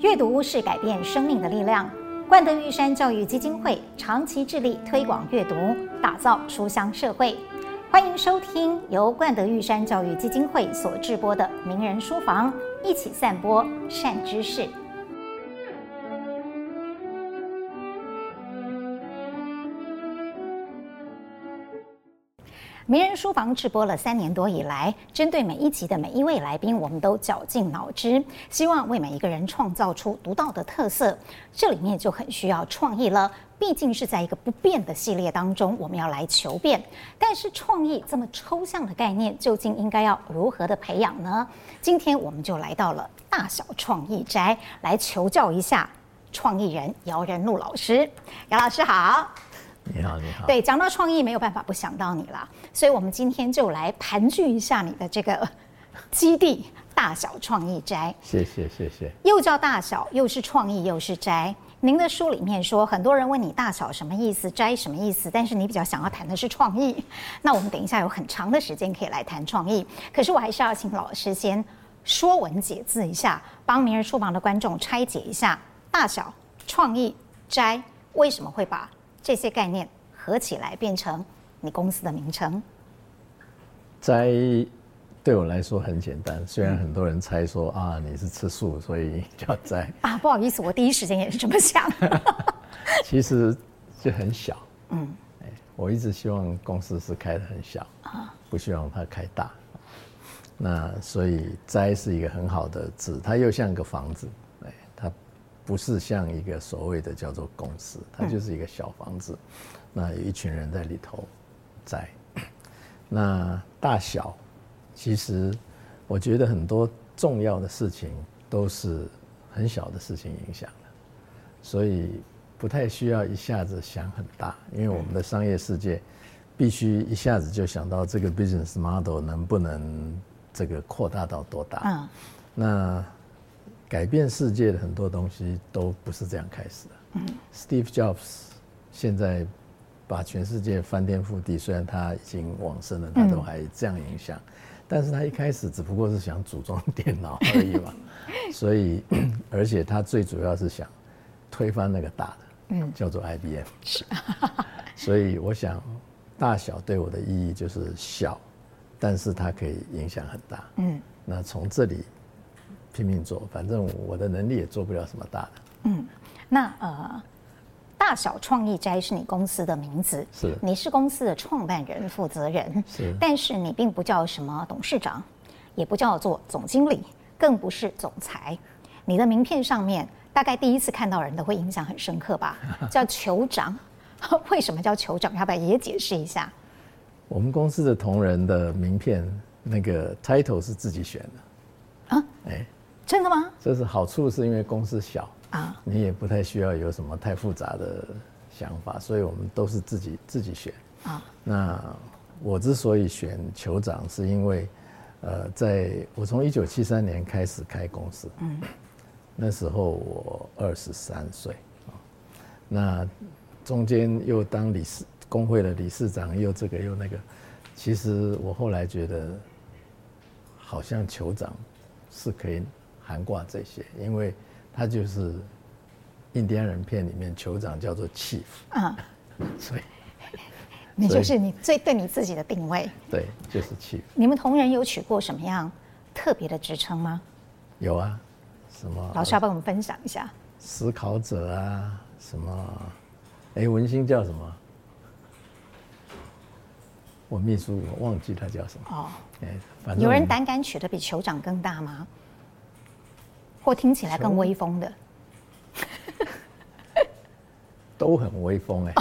阅读是改变生命的力量。冠德玉山教育基金会长期致力推广阅读，打造书香社会。欢迎收听由冠德玉山教育基金会所制播的《名人书房》，一起散播善知识。名人书房直播了三年多以来，针对每一集的每一位来宾，我们都绞尽脑汁，希望为每一个人创造出独到的特色。这里面就很需要创意了，毕竟是在一个不变的系列当中，我们要来求变。但是创意这么抽象的概念，究竟应该要如何的培养呢？今天我们就来到了大小创意斋，来求教一下创意人姚仁禄老师。姚老师好。你好，你好。对，讲到创意，没有办法不想到你了，所以我们今天就来盘踞一下你的这个 基地——大小创意斋。谢谢，谢谢。又叫大小，又是创意，又是斋。您的书里面说，很多人问你大小什么意思，斋什么意思，但是你比较想要谈的是创意。那我们等一下有很长的时间可以来谈创意，可是我还是要请老师先说文解字一下，帮明日书房的观众拆解一下大小创意斋为什么会把。这些概念合起来变成你公司的名称。斋对我来说很简单，虽然很多人猜说啊，你是吃素，所以叫斋 啊。不好意思，我第一时间也是这么想。其实就很小，嗯，我一直希望公司是开的很小啊，不希望它开大。那所以斋是一个很好的字，它又像个房子。哎，它不是像一个所谓的叫做公司，它就是一个小房子，那有一群人在里头在。那大小，其实我觉得很多重要的事情都是很小的事情影响的，所以不太需要一下子想很大，因为我们的商业世界必须一下子就想到这个 business model 能不能这个扩大到多大。嗯，那。改变世界的很多东西都不是这样开始的。嗯，Steve Jobs 现在把全世界翻天覆地，虽然他已经往生了，他都还这样影响。但是他一开始只不过是想组装 电脑而已嘛。所以，而且他最主要是想推翻那个大的，嗯，叫做 IBM。是。所以我想，大小对我的意义就是小，但是它可以影响很大。嗯。那从这里。拼命做，反正我的能力也做不了什么大的。嗯，那呃，大小创意斋是你公司的名字，是，你是公司的创办人、负责人，是，但是你并不叫什么董事长，也不叫做总经理，更不是总裁。你的名片上面，大概第一次看到人都会印象很深刻吧？叫酋长，为什么叫酋长？要不要也解释一下？我们公司的同仁的名片，那个 title 是自己选的啊？哎。真的吗？这是好处，是因为公司小啊，你也不太需要有什么太复杂的想法，所以我们都是自己自己选。啊。那我之所以选酋长，是因为，呃，在我从一九七三年开始开公司，嗯，那时候我二十三岁。啊，那中间又当理事工会的理事长，又这个又那个，其实我后来觉得，好像酋长是可以。涵挂这些，因为他就是印第安人片里面酋长叫做 chief 啊，所以你就是你最对你自己的定位，对，就是 chief。你们同仁有取过什么样特别的职称吗？有啊，什么？老师要帮我们分享一下。思考者啊，什么？哎，文心叫什么？我秘书我忘记他叫什么哦。哎，反正有人胆敢取得比酋长更大吗？或听起来更威风的，都很威风哎，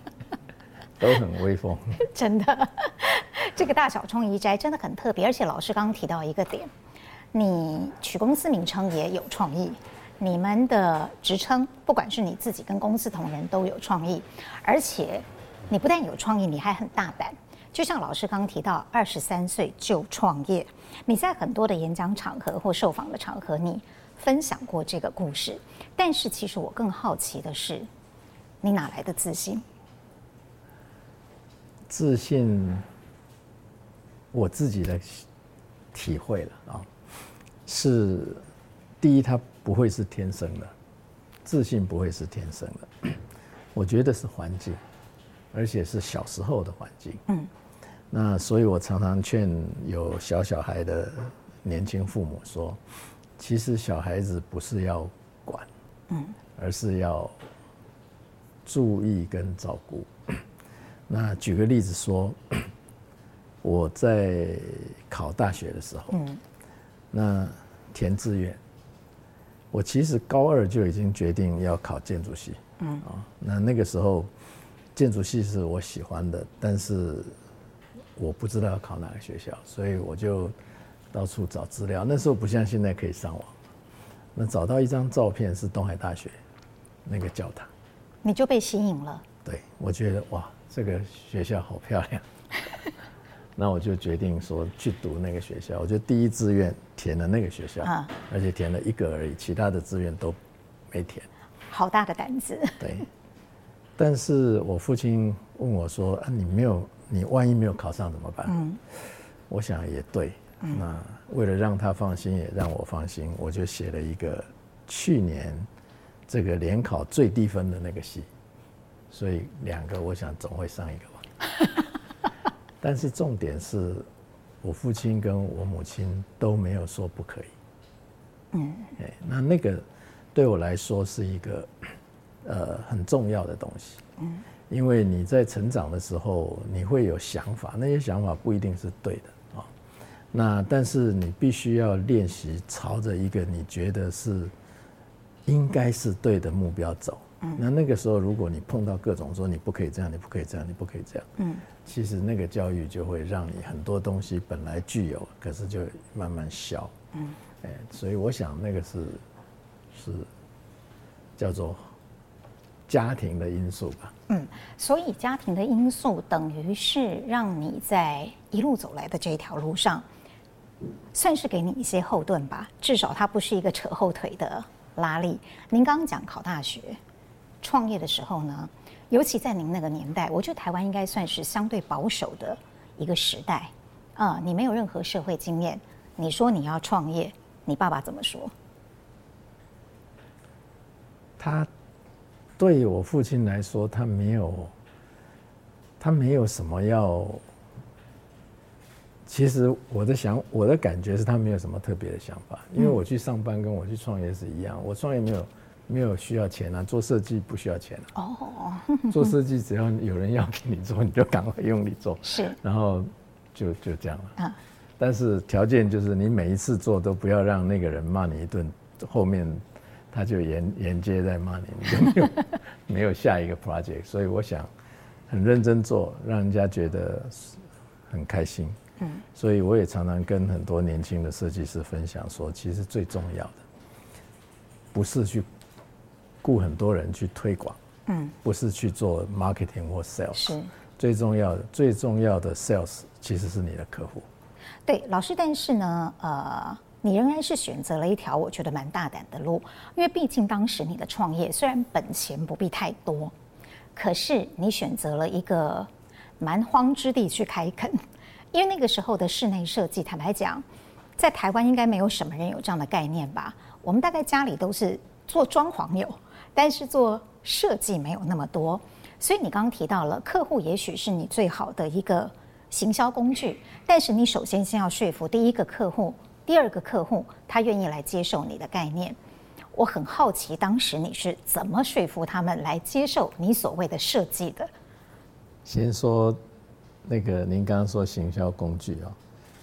都很威风。真的，这个大小冲移斋真的很特别。而且老师刚刚提到一个点，你取公司名称也有创意，你们的职称，不管是你自己跟公司同仁都有创意，而且你不但有创意，你还很大胆。就像老师刚刚提到，二十三岁就创业，你在很多的演讲场合或受访的场合，你分享过这个故事。但是，其实我更好奇的是，你哪来的自信？自信，我自己的体会了啊，是第一，它不会是天生的，自信不会是天生的，我觉得是环境，而且是小时候的环境。嗯，那所以我常常劝有小小孩的年轻父母说，其实小孩子不是要管，嗯，而是要注意跟照顾。那举个例子说，我在考大学的时候，嗯，那填志愿，我其实高二就已经决定要考建筑系，嗯，啊，那那个时候建筑系是我喜欢的，但是我不知道要考哪个学校，所以我就到处找资料。那时候不像现在可以上网，那找到一张照片是东海大学那个教堂，你就被吸引了。对，我觉得哇。这个学校好漂亮，那我就决定说去读那个学校。我就第一志愿填了那个学校，而且填了一个而已，其他的志愿都没填。好大的胆子。对，但是我父亲问我说：“啊，你没有，你万一没有考上怎么办？”嗯，我想也对。那为了让他放心，也让我放心，我就写了一个去年这个联考最低分的那个戏。所以两个，我想总会上一个吧。但是重点是，我父亲跟我母亲都没有说不可以。嗯，哎，那那个对我来说是一个呃很重要的东西。嗯，因为你在成长的时候，你会有想法，那些想法不一定是对的啊。那但是你必须要练习朝着一个你觉得是应该是对的目标走。那那个时候，如果你碰到各种说你不可以这样，你不可以这样，你不可以这样，嗯，其实那个教育就会让你很多东西本来具有，可是就慢慢消，嗯，哎，所以我想那个是是叫做家庭的因素吧，嗯，所以家庭的因素等于是让你在一路走来的这条路上，算是给你一些后盾吧，至少它不是一个扯后腿的拉力。您刚刚讲考大学。创业的时候呢，尤其在您那个年代，我觉得台湾应该算是相对保守的一个时代啊。你没有任何社会经验，你说你要创业，你爸爸怎么说？他对我父亲来说，他没有，他没有什么要。其实我的想，我的感觉是他没有什么特别的想法，因为我去上班跟我去创业是一样，我创业没有。没有需要钱啊，做设计不需要钱哦、啊。Oh. 做设计只要有人要给你做，你就赶快用力做。是，然后就就这样了。Uh. 但是条件就是你每一次做都不要让那个人骂你一顿，后面他就沿沿街在骂你，你就没有没有下一个 project。所以我想很认真做，让人家觉得很开心。嗯，所以我也常常跟很多年轻的设计师分享说，其实最重要的不是去。雇很多人去推广，嗯，不是去做 marketing 或 sales，是最重要的。最重要的 sales 其实是你的客户。对，老师，但是呢，呃，你仍然是选择了一条我觉得蛮大胆的路，因为毕竟当时你的创业虽然本钱不必太多，可是你选择了一个蛮荒之地去开垦，因为那个时候的室内设计，坦白讲，在台湾应该没有什么人有这样的概念吧？我们大概家里都是做装潢有。但是做设计没有那么多，所以你刚刚提到了客户，也许是你最好的一个行销工具。但是你首先先要说服第一个客户，第二个客户他愿意来接受你的概念。我很好奇，当时你是怎么说服他们来接受你所谓的设计的？先说那个您刚刚说行销工具哦，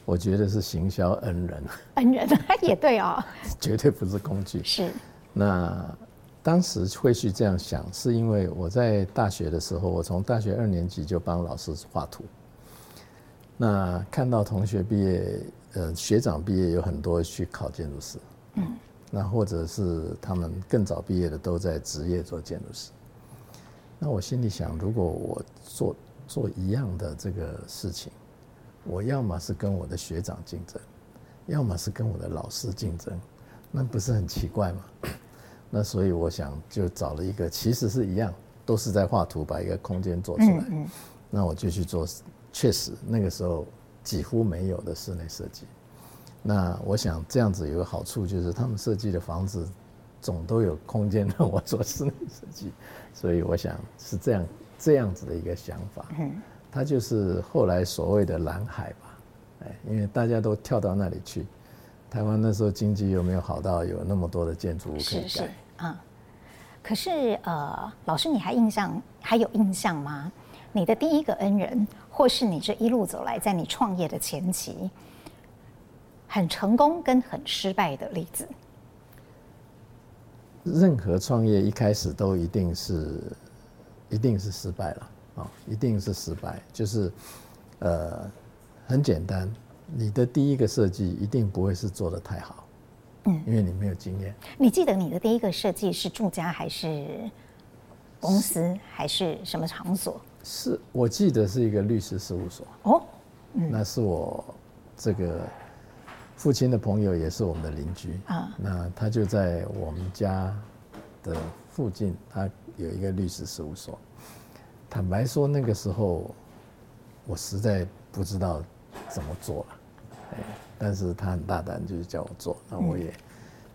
我觉得是行销恩人。恩人 也对哦，绝对不是工具。是那。当时会去这样想，是因为我在大学的时候，我从大学二年级就帮老师画图。那看到同学毕业，呃，学长毕业有很多去考建筑师，嗯，那或者是他们更早毕业的都在职业做建筑师。那我心里想，如果我做做一样的这个事情，我要么是跟我的学长竞争，要么是跟我的老师竞争，那不是很奇怪吗？那所以我想就找了一个，其实是一样，都是在画图，把一个空间做出来。嗯嗯。那我就去做，确实那个时候几乎没有的室内设计。那我想这样子有个好处，就是他们设计的房子总都有空间让我做室内设计，所以我想是这样这样子的一个想法。嗯，他就是后来所谓的蓝海吧，哎，因为大家都跳到那里去，台湾那时候经济又没有好到有那么多的建筑物可以盖。是是啊，可是呃，老师你还印象还有印象吗？你的第一个恩人，或是你这一路走来，在你创业的前期，很成功跟很失败的例子。任何创业一开始都一定是，一定是失败了啊，一定是失败。就是，呃，很简单，你的第一个设计一定不会是做的太好，嗯，因为你没有经验。你记得你的第一个设计是住家还是公司还是什么场所？是我记得是一个律师事务所哦，嗯，那是我这个父亲的朋友，也是我们的邻居啊。那他就在我们家的附近，他有一个律师事务所。坦白说，那个时候我实在不知道怎么做了，哎，但是他很大胆，就是叫我做，那我也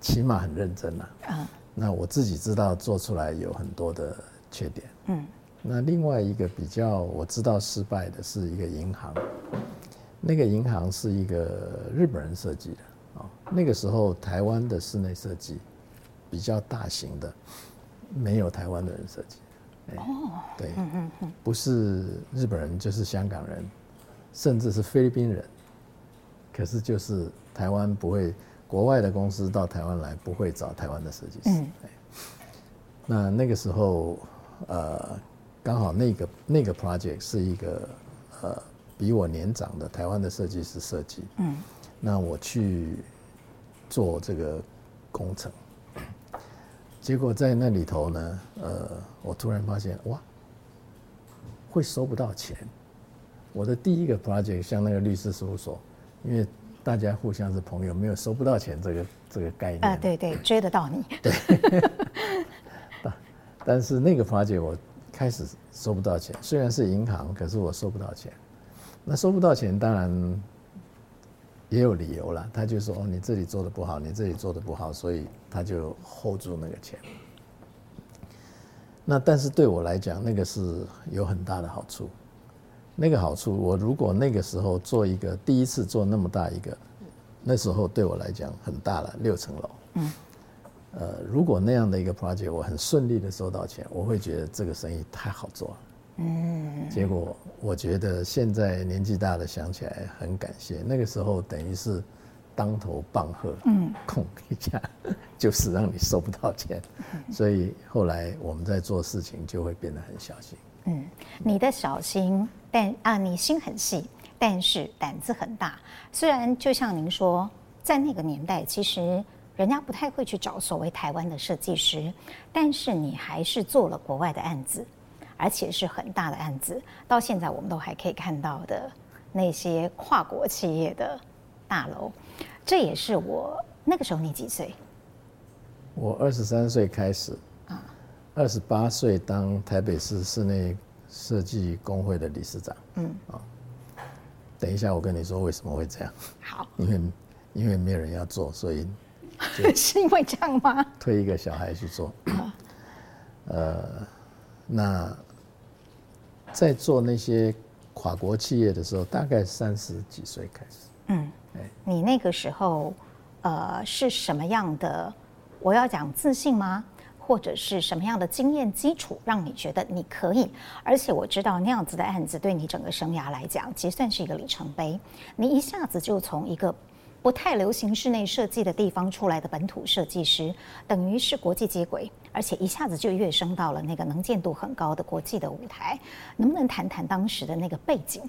起码很认真了啊。那我自己知道做出来有很多的缺点，嗯。那另外一个比较我知道失败的是一个银行，那个银行是一个日本人设计的啊。那个时候台湾的室内设计比较大型的，没有台湾的人设计。哦，对，不是日本人就是香港人，甚至是菲律宾人。可是就是台湾不会，国外的公司到台湾来不会找台湾的设计师。那那个时候，呃。刚好那个那个 project 是一个呃比我年长的台湾的设计师设计，嗯，那我去做这个工程，结果在那里头呢，呃，我突然发现哇，会收不到钱。我的第一个 project 像那个律师事务所，因为大家互相是朋友，没有收不到钱这个这个概念。啊，对对，追得到你，对，但但是那个 project 我。开始收不到钱，虽然是银行，可是我收不到钱。那收不到钱，当然也有理由了。他就说：“哦，你这里做的不好，你这里做的不好，所以他就 hold 住那个钱。”那但是对我来讲，那个是有很大的好处。那个好处，我如果那个时候做一个第一次做那么大一个，那时候对我来讲很大了，六层楼。嗯。呃，如果那样的一个 project 我很顺利的收到钱，我会觉得这个生意太好做了。嗯。结果我觉得现在年纪大了想起来很感谢，那个时候等于是当头棒喝，嗯，空一下就是让你收不到钱，所以后来我们在做事情就会变得很小心。嗯，你的小心，但啊，你心很细，但是胆子很大。虽然就像您说，在那个年代，其实。人家不太会去找所谓台湾的设计师，但是你还是做了国外的案子，而且是很大的案子。到现在我们都还可以看到的那些跨国企业的大楼，这也是我那个时候你几岁？我二十三岁开始啊，二十八岁当台北市室内设计工会的理事长。嗯啊，等一下我跟你说为什么会这样。好，因为因为没有人要做，所以。是因为这样吗？推一个小孩去做，呃，那在做那些跨国企业的时候，大概三十几岁开始。嗯，你那个时候，呃，是什么样的？我要讲自信吗？或者是什么样的经验基础，让你觉得你可以？而且我知道那样子的案子，对你整个生涯来讲，其实算是一个里程碑。你一下子就从一个。不太流行室内设计的地方出来的本土设计师，等于是国际接轨，而且一下子就跃升到了那个能见度很高的国际的舞台。能不能谈谈当时的那个背景？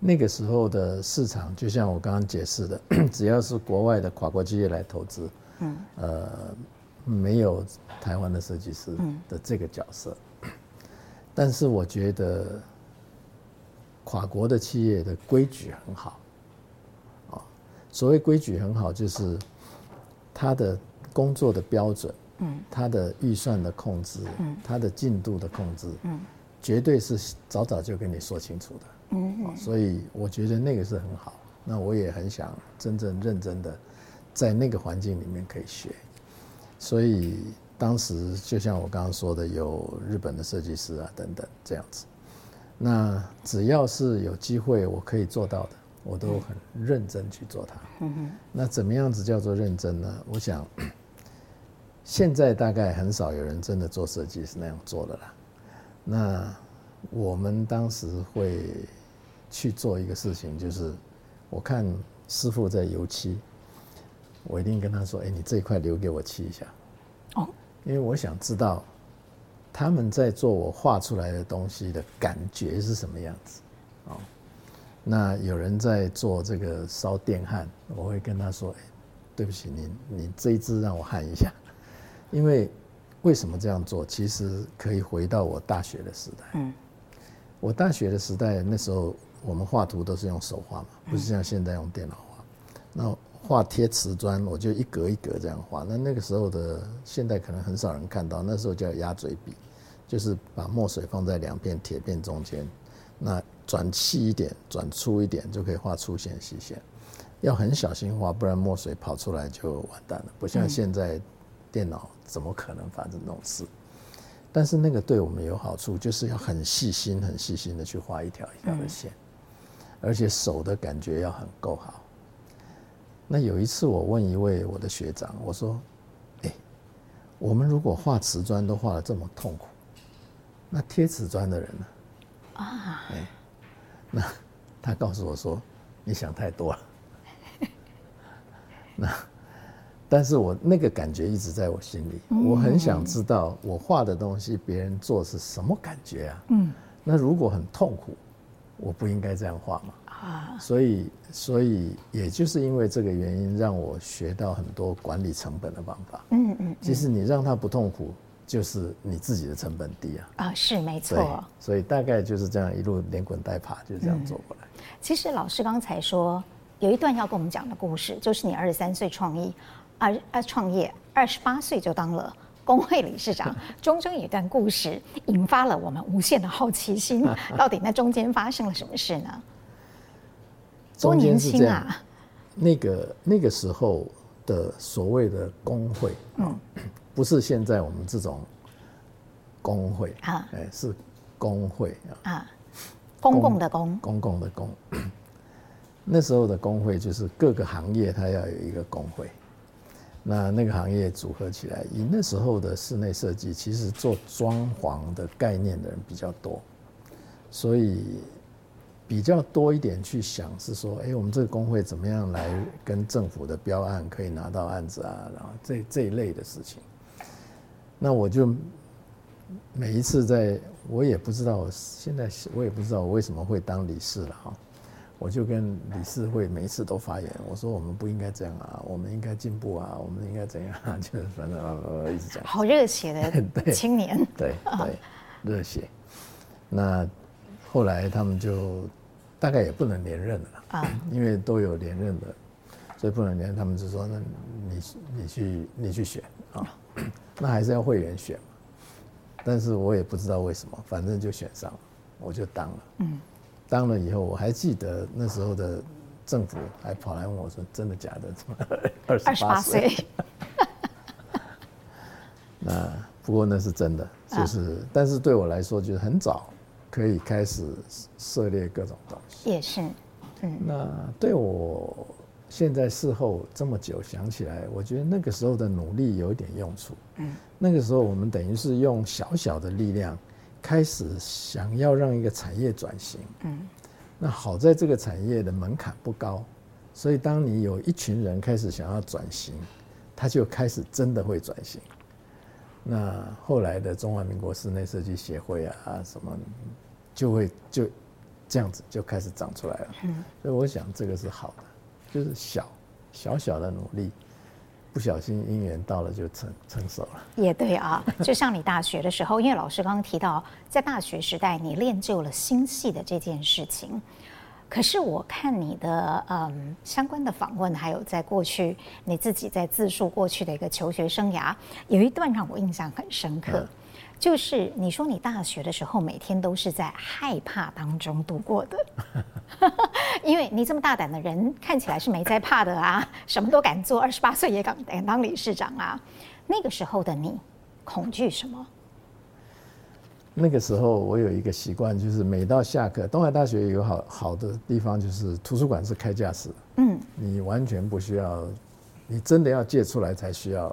那个时候的市场，就像我刚刚解释的，只要是国外的跨国企业来投资，嗯，呃，没有台湾的设计师的这个角色。嗯、但是我觉得跨国的企业的规矩很好。所谓规矩很好，就是他的工作的标准，嗯，他的预算的控制，嗯，他的进度的控制，嗯，绝对是早早就跟你说清楚的，嗯，所以我觉得那个是很好。那我也很想真正认真的在那个环境里面可以学。所以当时就像我刚刚说的，有日本的设计师啊等等这样子。那只要是有机会我可以做到的，我都很认真去做它。嗯哼。那怎么样子叫做认真呢？我想，现在大概很少有人真的做设计是那样做的啦。那我们当时会去做一个事情，就是我看师傅在油漆，我一定跟他说：“哎，你这一块留给我漆一下。”哦，因为我想知道他们在做我画出来的东西的感觉是什么样子。哦，那有人在做这个烧电焊，我会跟他说：“哎，对不起，你你这一支让我焊一下。”因为为什么这样做？其实可以回到我大学的时代。嗯。我大学的时代，那时候我们画图都是用手画嘛，不是像现在用电脑画。那画贴瓷砖，我就一格一格这样画。那那个时候的，现在可能很少人看到，那时候叫鸭嘴笔，就是把墨水放在两片铁片中间，那转细一点，转粗一点，就可以画粗线细线。要很小心画，不然墨水跑出来就完蛋了。不像现在电脑，怎么可能发生这种事？但是那个对我们有好处，就是要很细心、很细心的去画一条一条的线，而且手的感觉要很够好。那有一次我问一位我的学长，我说：“哎，我们如果画瓷砖都画的这么痛苦，那贴瓷砖的人呢？”啊，哎，那他告诉我说：“你想太多了。”那。但是我那个感觉一直在我心里，我很想知道我画的东西别人做是什么感觉啊？嗯，那如果很痛苦，我不应该这样画吗？啊，所以所以也就是因为这个原因，让我学到很多管理成本的方法。嗯嗯，其实你让他不痛苦，就是你自己的成本低啊。啊，是没错。所以大概就是这样一路连滚带爬就这样走过来。其实老师刚才说有一段要跟我们讲的故事，就是你二十三岁创业。而而创业，二十八岁就当了工会理事长，中间有一段故事引发了我们无限的好奇心，到底那中间发生了什么事呢？多年轻啊！那个那个时候的所谓的工会，嗯，不是现在我们这种工会啊，哎，是工会啊，公共的公，公共的公。那时候的工会就是各个行业它要有一个工会。那那个行业组合起来，以那时候的室内设计，其实做装潢的概念的人比较多，所以比较多一点去想是说，哎，我们这个工会怎么样来跟政府的标案可以拿到案子啊，然后这这一类的事情。那我就每一次在，我也不知道，现在我也不知道我为什么会当理事了哈。我就跟理事会每一次都发言，我说我们不应该这样啊，我们应该进步啊，我们应该怎样啊？就是反正呃一直讲。好热血的 青年。对 对，热血。那后来他们就大概也不能连任了啊，因为都有连任的，所以不能连。他们就说：“那你你去你去选啊，那还是要会员选嘛。”但是我也不知道为什么，反正就选上了，我就当了。嗯。当了以后，我还记得那时候的政府还跑来问我说：“真的假的？怎么二十八岁？” 那不过那是真的，就是，但是对我来说，就是很早可以开始涉猎各种东西。也是，嗯。那对我现在事后这么久想起来，我觉得那个时候的努力有一点用处。嗯。那个时候我们等于是用小小的力量。开始想要让一个产业转型，嗯，那好在这个产业的门槛不高，所以当你有一群人开始想要转型，他就开始真的会转型。那后来的中华民国室内设计协会啊，什么就会就这样子就开始长出来了。嗯，所以我想这个是好的，就是小小小的努力。不小心姻缘到了就成成熟了，也对啊。就像你大学的时候，因为老师刚刚提到，在大学时代你练就了心细的这件事情。可是我看你的嗯相关的访问，还有在过去你自己在自述过去的一个求学生涯，有一段让我印象很深刻。嗯就是你说你大学的时候每天都是在害怕当中度过的，因为你这么大胆的人看起来是没在怕的啊，什么都敢做，二十八岁也敢敢当理事长啊。那个时候的你恐惧什么？那个时候我有一个习惯，就是每到下课，东海大学有好好的地方，就是图书馆是开架式，嗯，你完全不需要，你真的要借出来才需要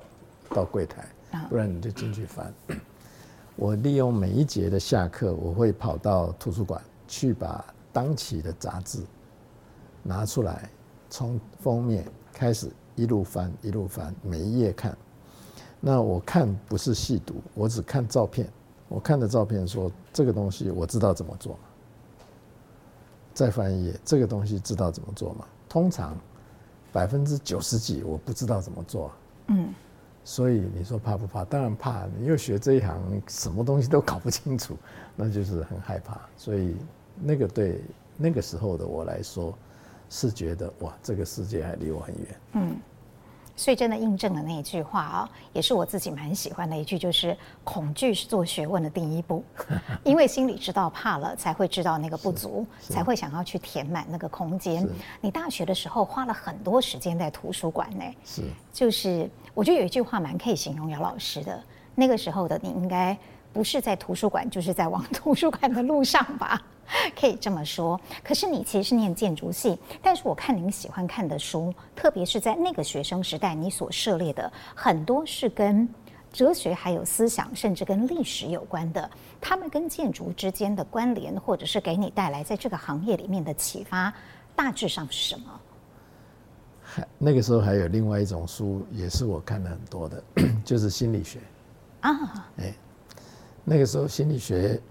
到柜台，不然你就进去翻。我利用每一节的下课，我会跑到图书馆去把当期的杂志拿出来，从封面开始一路翻一路翻，每一页看。那我看不是细读，我只看照片。我看的照片说这个东西我知道怎么做。再翻一页，这个东西知道怎么做吗？通常百分之九十几我不知道怎么做。嗯。所以你说怕不怕？当然怕。你又学这一行，什么东西都搞不清楚，那就是很害怕。所以那个对那个时候的我来说，是觉得哇，这个世界还离我很远。嗯。所以真的印证了那一句话啊，也是我自己蛮喜欢的一句，就是恐惧是做学问的第一步，因为心里知道怕了，才会知道那个不足，才会想要去填满那个空间。你大学的时候花了很多时间在图书馆呢，是，就是我觉得有一句话蛮可以形容姚老师的，那个时候的你应该不是在图书馆，就是在往图书馆的路上吧。可以这么说，可是你其实是念建筑系，但是我看您喜欢看的书，特别是在那个学生时代，你所涉猎的很多是跟哲学、还有思想，甚至跟历史有关的。他们跟建筑之间的关联，或者是给你带来在这个行业里面的启发，大致上是什么？还那个时候还有另外一种书，也是我看了很多的，就是心理学啊。哎，那个时候心理学。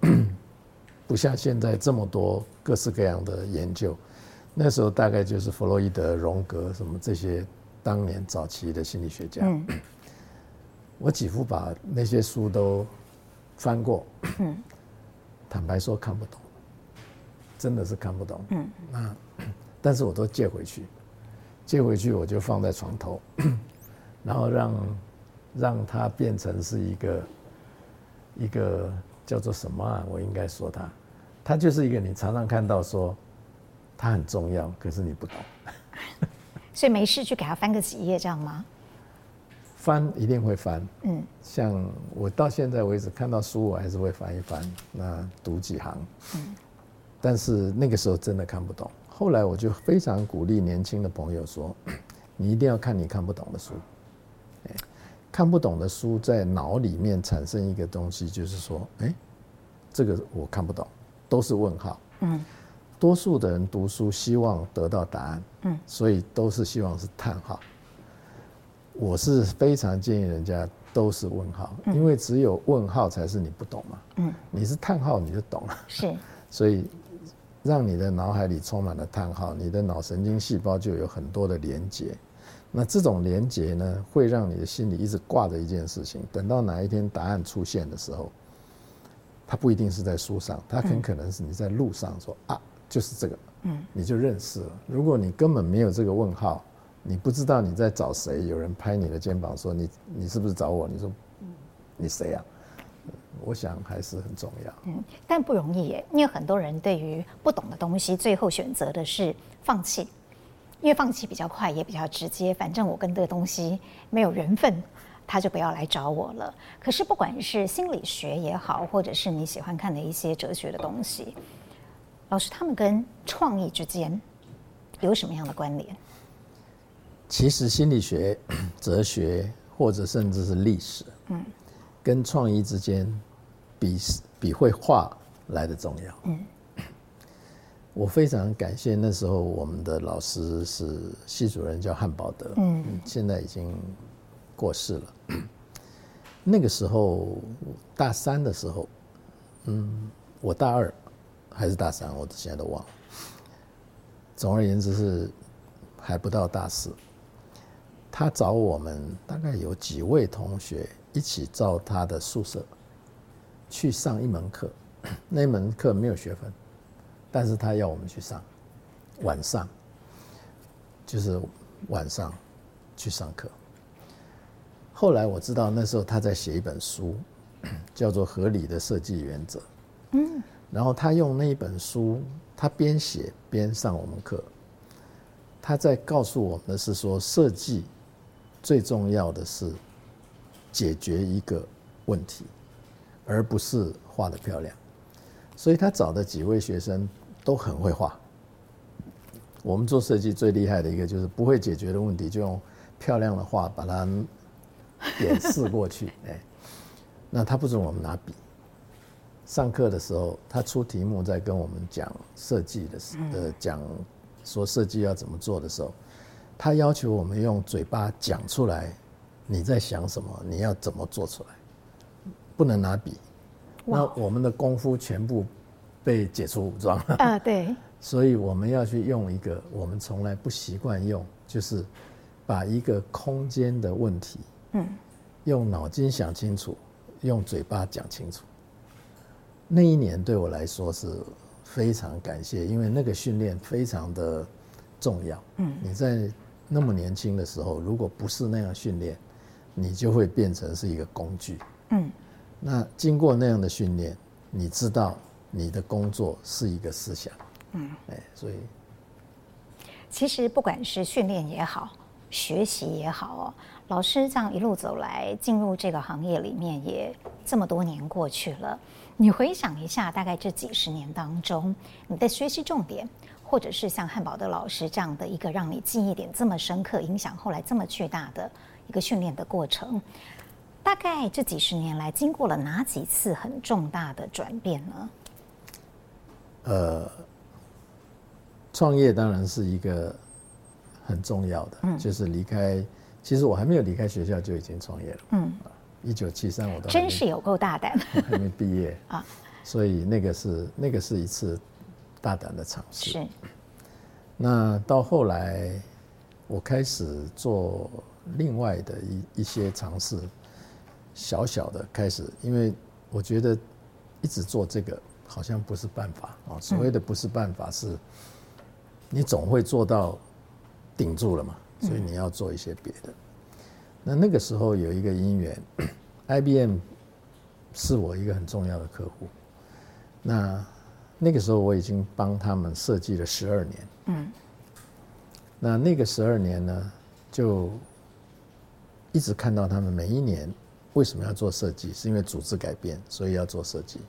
不像现在这么多各式各样的研究，那时候大概就是弗洛伊德、荣格什么这些当年早期的心理学家。嗯，我几乎把那些书都翻过。嗯，坦白说看不懂，真的是看不懂。嗯，那 但是我都借回去，借回去我就放在床头，然后让让它变成是一个一个。叫做什么啊？我应该说它，它就是一个你常常看到说，它很重要，可是你不懂。所以没事去给他翻个几页这样吗？翻一定会翻，嗯，像我到现在为止看到书，我还是会翻一翻，那读几行，嗯，但是那个时候真的看不懂。后来我就非常鼓励年轻的朋友说，你一定要看你看不懂的书。看不懂的书在脑里面产生一个东西，就是说，哎，这个我看不懂，都是问号。嗯，多数的人读书希望得到答案，嗯，所以都是希望是叹号。我是非常建议人家都是问号，因为只有问号才是你不懂嘛。嗯，你是叹号你就懂了。是，所以让你的脑海里充满了叹号，你的脑神经细胞就有很多的连接。那这种连接呢，会让你的心里一直挂着一件事情。等到哪一天答案出现的时候，它不一定是在书上，它很可能是你在路上说、嗯、啊，就是这个，嗯，你就认识了。如果你根本没有这个问号，你不知道你在找谁，有人拍你的肩膀说你你是不是找我？你说你谁呀、啊？我想还是很重要。嗯，但不容易耶，因为很多人对于不懂的东西，最后选择的是放弃。因为放弃比较快，也比较直接。反正我跟这个东西没有缘分，他就不要来找我了。可是不管是心理学也好，或者是你喜欢看的一些哲学的东西，老师他们跟创意之间有什么样的关联？其实心理学、哲学或者甚至是历史，嗯，跟创意之间比比会画来的重要，嗯。我非常感谢那时候我们的老师是系主任，叫汉堡德，嗯，现在已经过世了。那个时候大三的时候，嗯，我大二还是大三，我现在都忘了。总而言之是还不到大四，他找我们大概有几位同学一起到他的宿舍去上一门课，那门课没有学分。但是他要我们去上，晚上，就是晚上去上课。后来我知道那时候他在写一本书，叫做《合理的设计原则》。嗯。然后他用那一本书，他边写边上我们课。他在告诉我们的是说，设计最重要的是解决一个问题，而不是画得漂亮。所以他找的几位学生都很会画。我们做设计最厉害的一个就是不会解决的问题，就用漂亮的画把它 掩饰过去。哎，那他不准我们拿笔。上课的时候，他出题目在跟我们讲设计的时，呃，讲说设计要怎么做的时候，他要求我们用嘴巴讲出来，你在想什么，你要怎么做出来，不能拿笔。那我们的功夫全部被解除武装了。啊，对。所以我们要去用一个我们从来不习惯用，就是把一个空间的问题，嗯，用脑筋想清楚，用嘴巴讲清楚。那一年对我来说是非常感谢，因为那个训练非常的重要。嗯，你在那么年轻的时候，如果不是那样训练，你就会变成是一个工具。嗯，那经过那样的训练，你知道你的工作是一个思想。嗯，哎，所以其实不管是训练也好，学习也好哦，老师这样一路走来，进入这个行业里面也这么多年过去了。你回想一下，大概这几十年当中，你的学习重点，或者是像汉堡的老师这样的一个让你记忆点这么深刻、影响后来这么巨大的一个训练的过程，大概这几十年来经过了哪几次很重大的转变呢？呃。创业当然是一个很重要的，嗯，就是离开。其实我还没有离开学校就已经创业了，嗯，一九七三我都真是有够大胆，还没毕业 啊，所以那个是那个是一次大胆的尝试。是。那到后来，我开始做另外的一一些尝试，小小的开始，因为我觉得一直做这个好像不是办法啊。所谓的不是办法是。你总会做到顶住了嘛，所以你要做一些别的。那那个时候有一个因缘，IBM 是我一个很重要的客户。那那个时候我已经帮他们设计了十二年。嗯。那那个十二年呢，就一直看到他们每一年为什么要做设计，是因为组织改变，所以要做设计。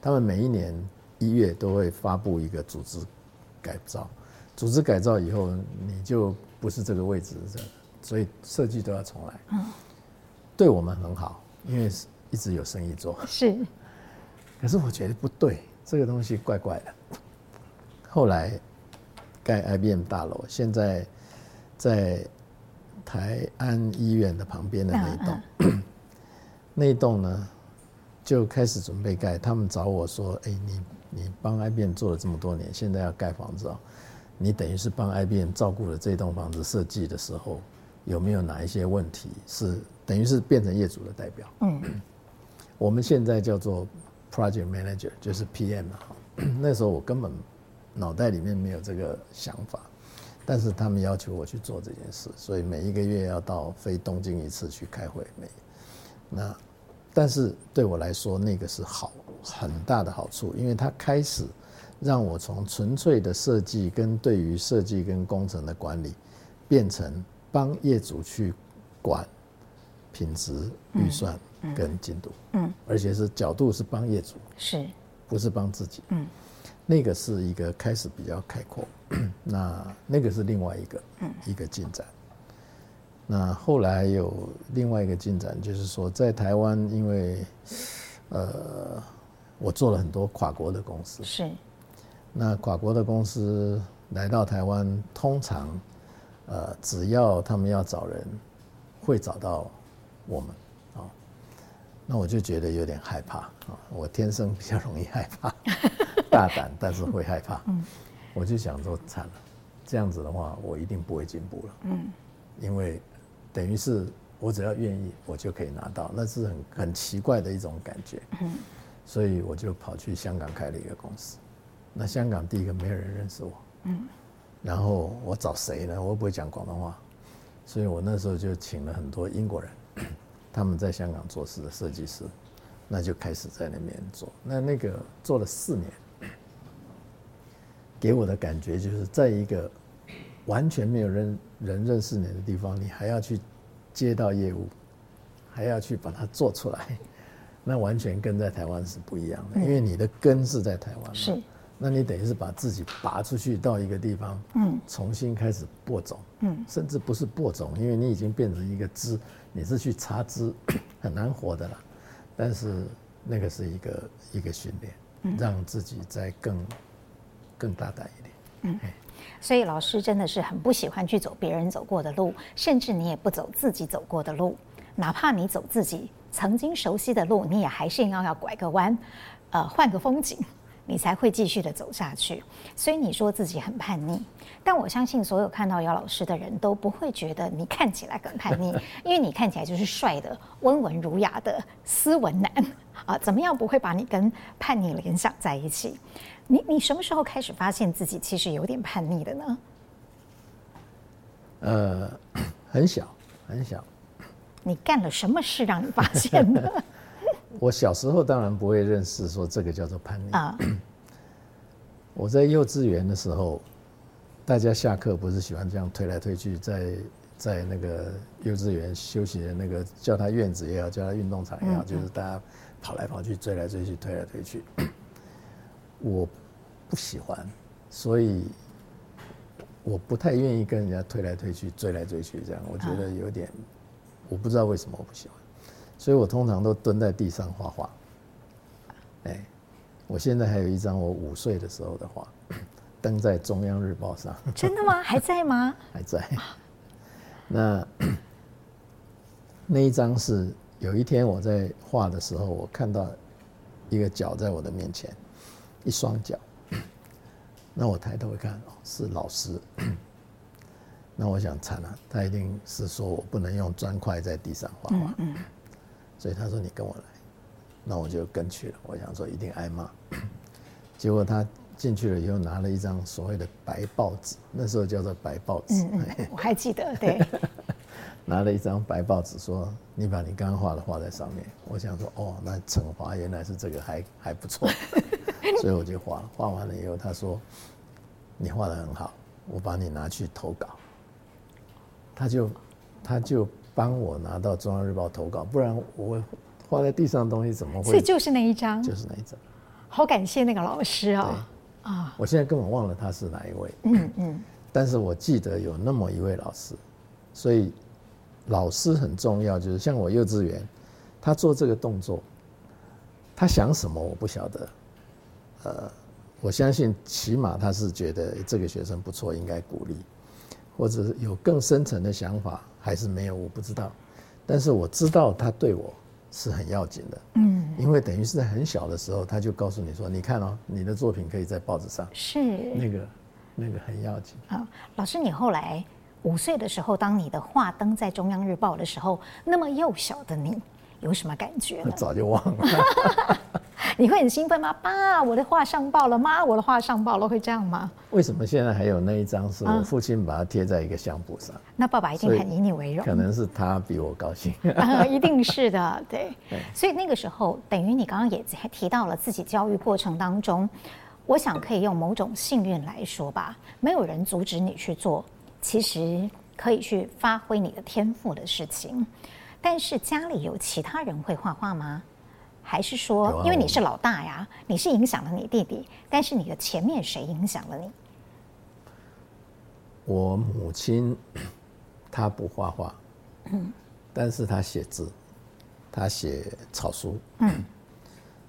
他们每一年一月都会发布一个组织。改造，组织改造以后，你就不是这个位置，所以设计都要重来。嗯，对我们很好，因为一直有生意做。是，可是我觉得不对，这个东西怪怪的。后来盖 IBM 大楼，现在在台安医院的旁边的那一栋，那一栋呢就开始准备盖。他们找我说：“哎，你。”你帮 IBM 做了这么多年，现在要盖房子啊，你等于是帮 IBM 照顾了这栋房子设计的时候，有没有哪一些问题是等于是变成业主的代表？嗯，我们现在叫做 Project Manager，就是 PM 啊。那时候我根本脑袋里面没有这个想法，但是他们要求我去做这件事，所以每一个月要到飞东京一次去开会。每那，但是对我来说，那个是好。很大的好处，因为它开始让我从纯粹的设计跟对于设计跟工程的管理，变成帮业主去管品质、预算跟进度。嗯，而且是角度是帮业主，是，不是帮自己？嗯，那个是一个开始比较开阔。那那个是另外一个一个进展。那后来有另外一个进展，就是说在台湾，因为呃。我做了很多跨国的公司，是。那跨国的公司来到台湾，通常，呃，只要他们要找人，会找到我们，啊。那我就觉得有点害怕啊。我天生比较容易害怕，大胆但是会害怕。嗯。我就想说，惨了，这样子的话，我一定不会进步了。嗯。因为等于是我只要愿意，我就可以拿到，那是很很奇怪的一种感觉。嗯。所以我就跑去香港开了一个公司。那香港第一个没有人认识我，嗯，然后我找谁呢？我又不会讲广东话，所以我那时候就请了很多英国人，他们在香港做事的设计师，那就开始在那边做。那那个做了四年，给我的感觉就是在一个完全没有人人认识你的地方，你还要去接到业务，还要去把它做出来，那完全跟在台湾是不一样的，因为你的根是在台湾。是。那你等于是把自己拔出去到一个地方，嗯，重新开始播种，嗯，甚至不是播种，因为你已经变成一个枝，你是去插枝，很难活的了。但是那个是一个一个训练，让自己再更更大胆一点。嗯，所以老师真的是很不喜欢去走别人走过的路，甚至你也不走自己走过的路，哪怕你走自己曾经熟悉的路，你也还是要要拐个弯，呃，换个风景。你才会继续的走下去，所以你说自己很叛逆，但我相信所有看到姚老师的人都不会觉得你看起来很叛逆，因为你看起来就是帅的、温文儒雅的斯文男啊，怎么样不会把你跟叛逆联想在一起？你你什么时候开始发现自己其实有点叛逆的呢？呃，很小很小。你干了什么事让你发现的？我小时候当然不会认识说这个叫做叛逆啊。我在幼稚园的时候，大家下课不是喜欢这样推来推去，在在那个幼稚园休息的那个叫他院子也好，叫他运动场也好，就是大家跑来跑去、追来追去、推来推去。我不喜欢，所以我不太愿意跟人家推来推去、追来追去这样。我觉得有点，我不知道为什么我不喜欢。所以我通常都蹲在地上画画。哎，我现在还有一张我五岁的时候的画，登在中央日报上。真的吗？还在吗？还在。那 那一张是有一天我在画的时候，我看到一个脚在我的面前，一双脚。那我抬头一看，哦，是老师。那我想惨了，他一定是说我不能用砖块在地上画画。嗯嗯所以他说：“你跟我来。”那我就跟去了。我想说一定挨骂。结果他进去了以后，拿了一张所谓的白报纸，那时候叫做白报纸。嗯嗯，我还记得，对。拿了一张白报纸，说：“你把你刚刚画的画在上面。”我想说：“哦，那惩罚原来是这个还，还还不错。” 所以我就画，画完了以后，他说：“你画的很好，我把你拿去投稿。”他就，他就。帮我拿到《中央日报》投稿，不然我画在地上的东西怎么会？所以就是那一张，就是那一张。好感谢那个老师啊、哦！啊，我现在根本忘了他是哪一位。嗯嗯。但是我记得有那么一位老师，所以老师很重要。就是像我幼稚园，他做这个动作，他想什么我不晓得。呃，我相信起码他是觉得这个学生不错，应该鼓励。或者是有更深层的想法，还是没有，我不知道。但是我知道他对我是很要紧的，嗯，因为等于是在很小的时候，他就告诉你说：“你看哦，你的作品可以在报纸上。”是那个那个很要紧。好，老师，你后来五岁的时候，当你的画登在《中央日报》的时候，那么幼小的你有什么感觉？我 早就忘了。你会很兴奋吗？爸，我的画上报了妈？我的画上报了，会这样吗？为什么现在还有那一张是我父亲把它贴在一个相簿上？那爸爸一定很以你为荣。可能是他比我高兴。啊，一定是的，对。对。所以那个时候，等于你刚刚也提到了自己教育过程当中，我想可以用某种幸运来说吧，没有人阻止你去做，其实可以去发挥你的天赋的事情。但是家里有其他人会画画吗？还是说，因为你是老大呀，你是影响了你弟弟，但是你的前面谁影响了你？我母亲，她不画画，嗯，但是她写字，她写草书，嗯，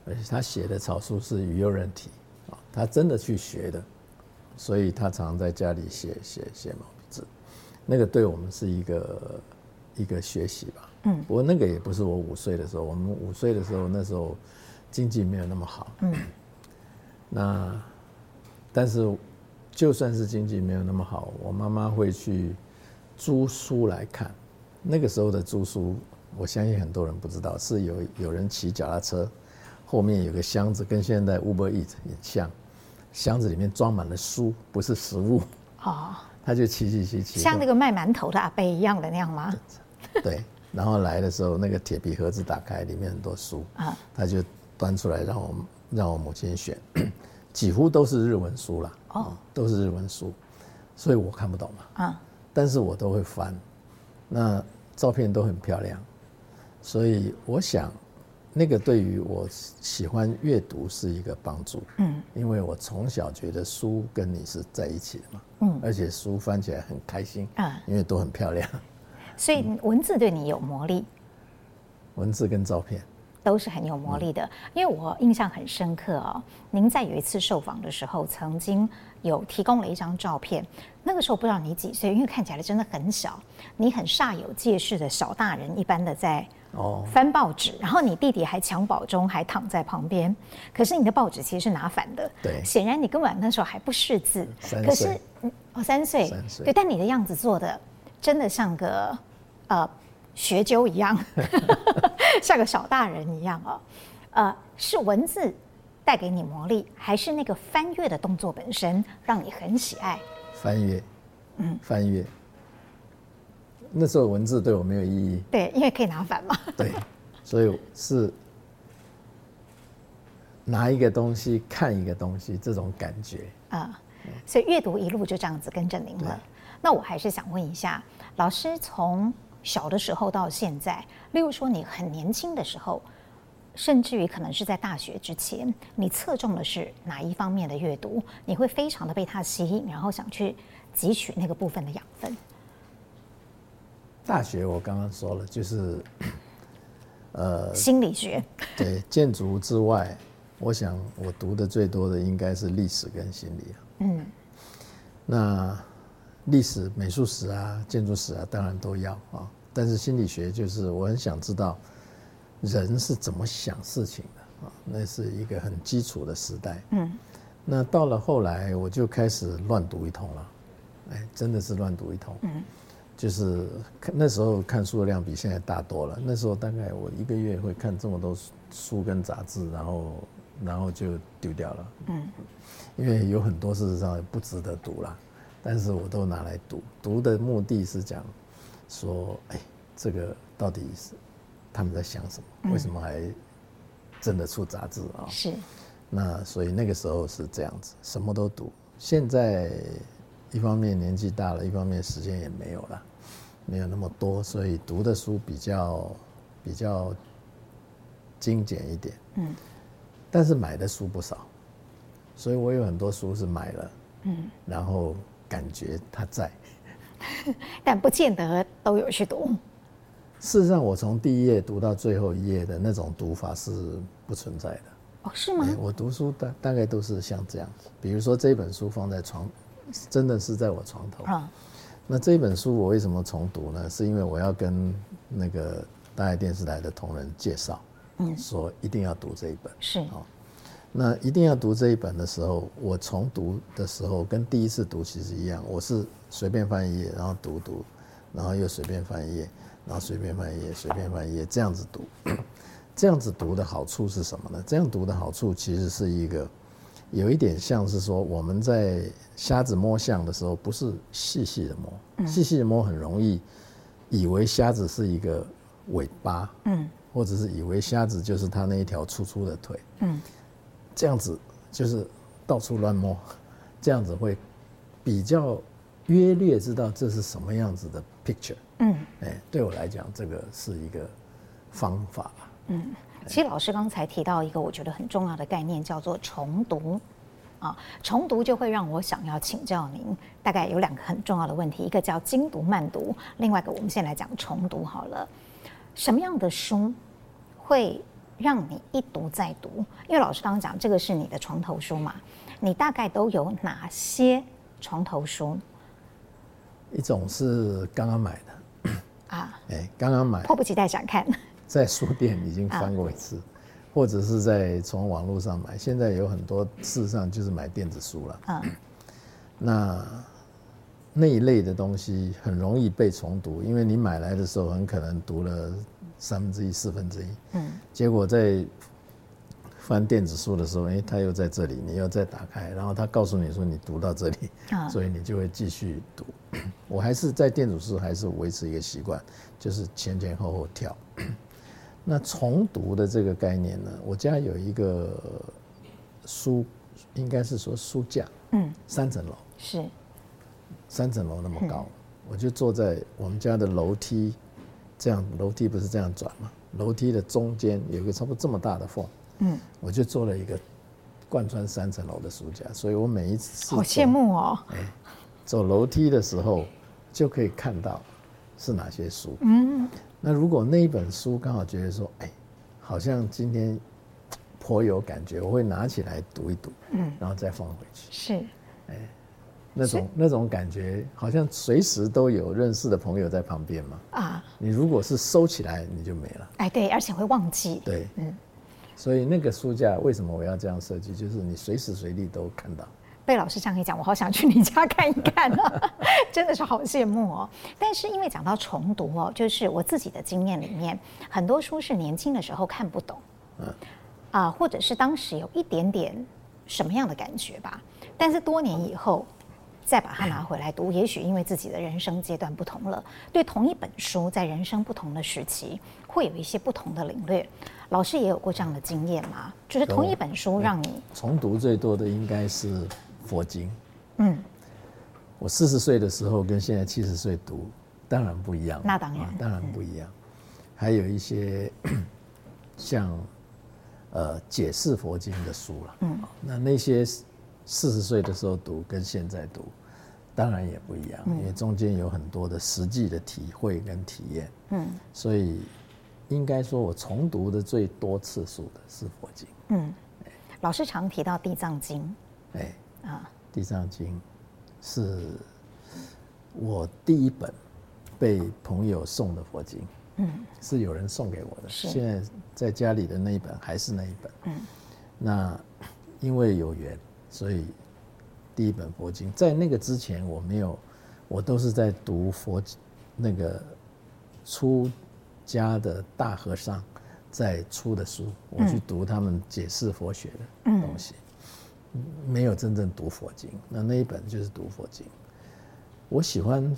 而且她写的草书是于右任体，啊，她真的去学的，所以她常常在家里写写写毛笔字，那个对我们是一个一个学习吧。嗯，不过那个也不是我五岁的时候，我们五岁的时候，那时候经济没有那么好。嗯，那但是就算是经济没有那么好，我妈妈会去租书来看。那个时候的租书，我相信很多人不知道，是有有人骑脚踏车，后面有个箱子，跟现在 Uber Eats 也像，箱子里面装满了书，不是食物。哦，他就骑骑骑骑，像那个卖馒头的阿伯一样的那样吗？对。然后来的时候，那个铁皮盒子打开，里面很多书，他就端出来让我让我母亲选，几乎都是日文书啦，哦，都是日文书，所以我看不懂嘛，啊，但是我都会翻，那照片都很漂亮，所以我想，那个对于我喜欢阅读是一个帮助。嗯，因为我从小觉得书跟你是在一起的嘛。嗯，而且书翻起来很开心。啊，因为都很漂亮。所以文字对你有魔力。文字跟照片。都是很有魔力的，因为我印象很深刻哦。您在有一次受访的时候，曾经有提供了一张照片，那个时候不知道你几岁，因为看起来真的很小，你很煞有介事的小大人一般的在哦。翻报纸，然后你弟弟还襁褓中还躺在旁边，可是你的报纸其实是拿反的，对，显然你根本那时候还不识字，可是哦三岁，三岁，对，但你的样子做的真的像个呃。学究一样，像个小大人一样哦。呃，是文字带给你魔力，还是那个翻阅的动作本身让你很喜爱？翻阅，嗯，翻阅。那时候文字对我没有意义。对，因为可以拿反嘛。对，所以是拿一个东西看一个东西，这种感觉啊。所以阅读一路就这样子跟着您了。那我还是想问一下，老师从。小的时候到现在，例如说你很年轻的时候，甚至于可能是在大学之前，你侧重的是哪一方面的阅读？你会非常的被它吸引，然后想去汲取那个部分的养分。大学我刚刚说了，就是呃心理学。对，建筑之外，我想我读的最多的应该是历史跟心理。嗯，那。历史、美术史啊，建筑史啊，当然都要啊。但是心理学就是我很想知道人是怎么想事情的啊，那是一个很基础的时代。嗯。那到了后来，我就开始乱读一通了，哎，真的是乱读一通。嗯。就是看那时候看书的量比现在大多了。那时候大概我一个月会看这么多书跟杂志，然后然后就丢掉了。嗯。因为有很多事实上也不值得读了。但是我都拿来读，读的目的是讲说，哎，这个到底是他们在想什么？为什么还真的出杂志啊？是。那所以那个时候是这样子，什么都读。现在一方面年纪大了，一方面时间也没有了，没有那么多，所以读的书比较比较精简一点。嗯。但是买的书不少，所以我有很多书是买了，嗯，然后。感觉他在，但不见得都有去读。事实上，我从第一页读到最后一页的那种读法是不存在的。哦，是吗？我读书大大概都是像这样，比如说这本书放在床，真的是在我床头。啊，那这本书我为什么重读呢？是因为我要跟那个大爱电视台的同仁介绍，嗯，说一定要读这一本。是。那一定要读这一本的时候，我重读的时候跟第一次读其实一样，我是随便翻一页，然后读读，然后又随便翻一页，然后随便翻一页，随便翻一页，这样子读。这样子读的好处是什么呢？这样读的好处其实是一个，有一点像是说我们在瞎子摸象的时候，不是细细的摸，细细的摸很容易以为瞎子是一个尾巴，嗯，或者是以为瞎子就是他那一条粗粗的腿，嗯。这样子就是到处乱摸，这样子会比较约略知道这是什么样子的 picture。嗯，哎，对我来讲，这个是一个方法吧。嗯，其实老师刚才提到一个我觉得很重要的概念，叫做重读。啊，重读就会让我想要请教您，大概有两个很重要的问题，一个叫精读慢读，另外一个我们先来讲重读好了。什么样的书会？让你一读再读，因为老师刚刚讲这个是你的床头书嘛，你大概都有哪些床头书？一种是刚刚买的。啊，哎，刚刚买，迫不及待想看，在书店已经翻过一次，啊、或者是在从网络上买，现在有很多事实上就是买电子书了。嗯，那那一类的东西很容易被重读，因为你买来的时候很可能读了。三分之一、四分之一，嗯，结果在翻电子书的时候，哎，他又在这里，你又再打开，然后他告诉你说你读到这里，啊，所以你就会继续读。我还是在电子书还是维持一个习惯，就是前前后后跳。那重读的这个概念呢，我家有一个书，应该是说书架，嗯，三层楼，是，三层楼那么高，我就坐在我们家的楼梯。这样楼梯不是这样转吗？楼梯的中间有一个差不多这么大的缝，嗯，我就做了一个贯穿三层楼的书架，所以我每一次好羡慕哦，哎，走楼梯的时候就可以看到是哪些书，嗯，那如果那一本书刚好觉得说，哎，好像今天颇有感觉，我会拿起来读一读，嗯，然后再放回去，是，哎。那种那种感觉，好像随时都有认识的朋友在旁边嘛。啊，你如果是收起来，你就没了。哎，对，而且会忘记。对，嗯。所以那个书架为什么我要这样设计？就是你随时随地都看到。被老师这样一讲，我好想去你家看一看啊！真的是好羡慕哦。但是因为讲到重读哦，就是我自己的经验里面，很多书是年轻的时候看不懂，嗯，啊，或者是当时有一点点什么样的感觉吧，但是多年以后。再把它拿回来读，也许因为自己的人生阶段不同了，对同一本书，在人生不同的时期，会有一些不同的领略。老师也有过这样的经验吗？就是同一本书让你重读最多的应该是佛经。嗯，我四十岁的时候跟现在七十岁读，当然不一样。那当然，当然不一样。还有一些 像呃解释佛经的书了。嗯，那那些四十岁的时候读跟现在读。当然也不一样，因为中间有很多的实际的体会跟体验，嗯，所以应该说我重读的最多次数的是佛经，嗯，老师常提到《地藏经》，哎，啊，《地藏经》是我第一本被朋友送的佛经，嗯，是有人送给我的，现在在家里的那一本还是那一本，嗯，那因为有缘，所以。第一本佛经，在那个之前我没有，我都是在读佛，那个出家的大和尚在出的书，我去读他们解释佛学的东西，没有真正读佛经。那那一本就是读佛经。我喜欢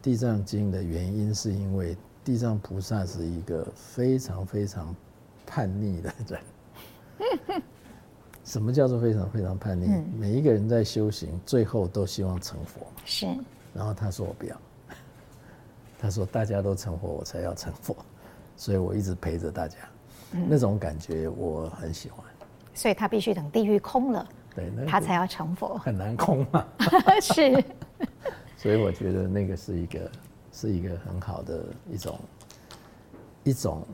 地藏经的原因，是因为地藏菩萨是一个非常非常叛逆的人。什么叫做非常非常叛逆？嗯、每一个人在修行，最后都希望成佛。是。然后他说我不要，他说大家都成佛，我才要成佛，所以我一直陪着大家。嗯、那种感觉我很喜欢。所以他必须等地狱空了，对，那他才要成佛。很难空嘛。是。所以我觉得那个是一个是一个很好的一种一种，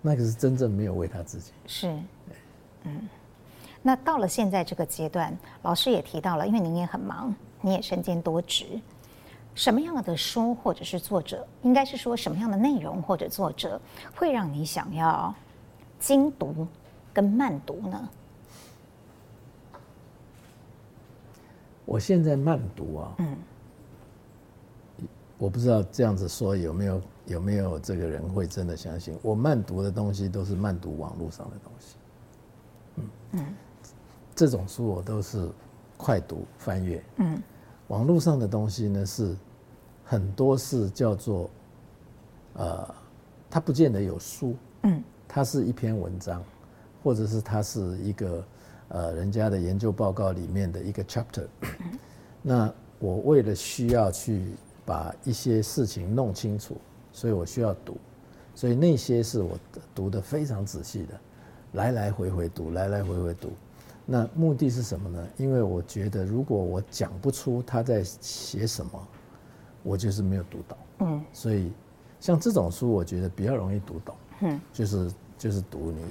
那个是真正没有为他自己。是。嗯。那到了现在这个阶段，老师也提到了，因为您也很忙，你也身兼多职，什么样的书或者是作者，应该是说什么样的内容或者作者，会让你想要精读跟慢读呢？我现在慢读啊，嗯，我不知道这样子说有没有有没有这个人会真的相信我慢读的东西都是慢读网络上的东西，嗯嗯。这种书我都是快读翻阅。嗯，网络上的东西呢，是很多是叫做，呃，它不见得有书。嗯，它是一篇文章，或者是它是一个呃人家的研究报告里面的一个 chapter。那我为了需要去把一些事情弄清楚，所以我需要读，所以那些是我读得非常仔细的，来来回回读，来来回回读。那目的是什么呢？因为我觉得，如果我讲不出他在写什么，我就是没有读懂。嗯，所以像这种书，我觉得比较容易读懂。嗯，就是就是读你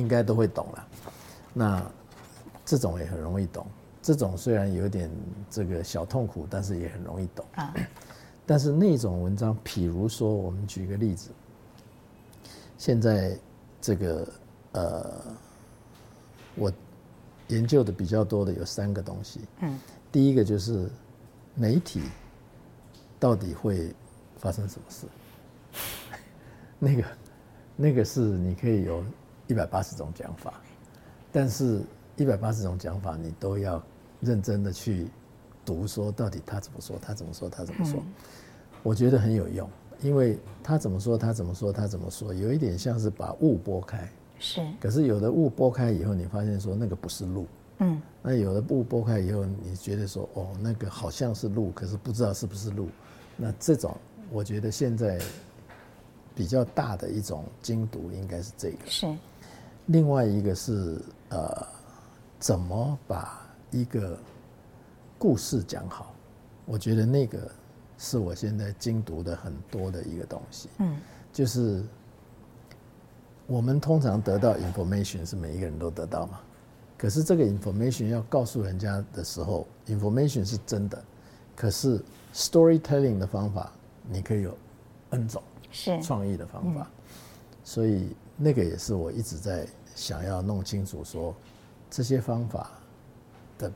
应该都会懂了。那这种也很容易懂。这种虽然有点这个小痛苦，但是也很容易懂。啊，但是那种文章，譬如说，我们举个例子，现在这个呃，我。研究的比较多的有三个东西，嗯，第一个就是媒体到底会发生什么事？那个那个是你可以有一百八十种讲法，但是一百八十种讲法你都要认真的去读，说到底他怎么说，他怎么说，他怎么说？嗯，我觉得很有用，因为他怎么说，他怎么说，他怎么说，有一点像是把雾拨开。是，可是有的雾拨开以后，你发现说那个不是路，嗯，那有的雾拨开以后，你觉得说哦，那个好像是路，可是不知道是不是路，那这种我觉得现在比较大的一种精读，应该是这个。是。另外一个是呃，怎么把一个故事讲好？我觉得那个是我现在精读的很多的一个东西。嗯。就是我们通常得到 information 是每一个人都得到嘛，可是这个 information 要告诉人家的时候，information 是真的，可是 storytelling 的方法你可以有 N 种是创意的方法，所以那个也是我一直在想要弄清楚说这些方法的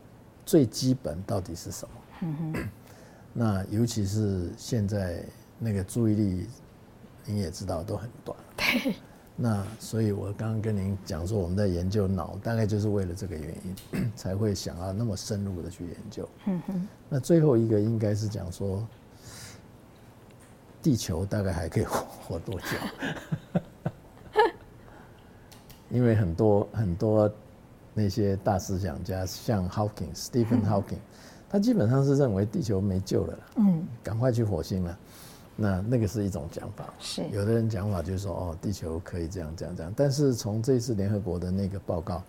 最基本到底是什么。嗯哼。那尤其是现在那个注意力。你也知道都很短，对。那所以，我刚刚跟您讲说，我们在研究脑，大概就是为了这个原因，才会想要那么深入的去研究。嗯哼。那最后一个应该是讲说，地球大概还可以活活多久？因为很多很多那些大思想家，像 Hawking、Stephen Hawking，他基本上是认为地球没救了啦，嗯，赶快去火星了。那那个是一种讲法，是有的人讲法就是说，哦，地球可以这样这样这样，但是从这次联合国的那个报告，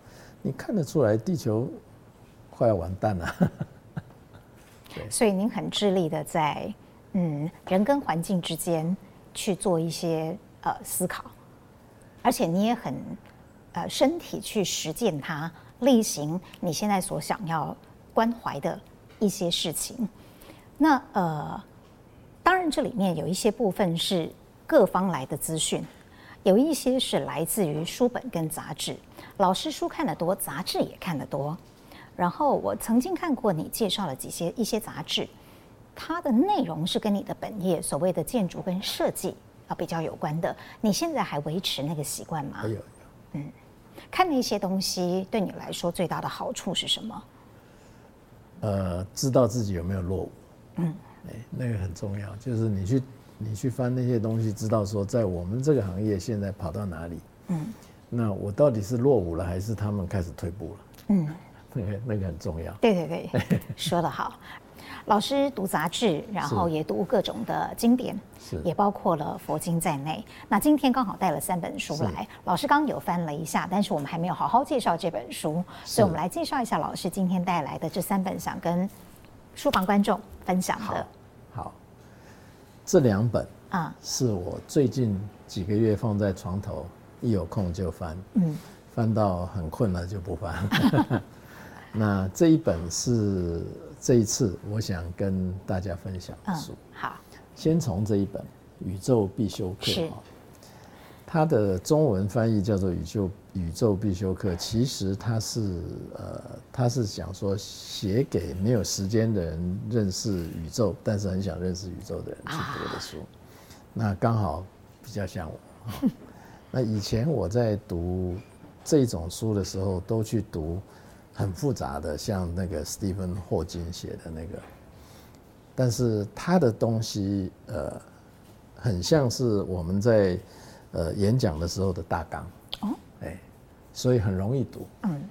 你看得出来地球快要完蛋了。对，所以您很致力的在嗯人跟环境之间去做一些呃思考，而且你也很呃身体去实践它，例行你现在所想要关怀的一些事情。那呃。当然，这里面有一些部分是各方来的资讯，有一些是来自于书本跟杂志。老师书看得多，杂志也看得多。然后我曾经看过你介绍了几些一些杂志，它的内容是跟你的本业所谓的建筑跟设计啊比较有关的。你现在还维持那个习惯吗？有有。嗯，看那些东西对你来说最大的好处是什么？呃，知道自己有没有落伍。嗯。哎，那个很重要，就是你去你去翻那些东西，知道说在我们这个行业现在跑到哪里。嗯，那我到底是落伍了，还是他们开始退步了？嗯，那个那个很重要。对对对，说得好。老师读杂志，然后也读各种的经典，是也包括了佛经在内。那今天刚好带了三本书来，老师刚刚有翻了一下，但是我们还没有好好介绍这本书，所以我们来介绍一下老师今天带来的这三本，想跟书房观众分享的。好，这两本啊，是我最近几个月放在床头，一有空就翻，嗯，翻到很困了就不翻。那这一本是这一次我想跟大家分享的书。好，先从这一本《宇宙必修课》是。它的中文翻译叫做《宇宙宇宙必修课》，其实它是呃，它是想说写给没有时间的人认识宇宙，但是很想认识宇宙的人去读的书。那刚好比较像我。那以前我在读这种书的时候，都去读很复杂的，像那个史蒂芬霍金写的那个，但是他的东西呃，很像是我们在。呃，演讲的时候的大纲，哦，哎，所以很容易读，嗯，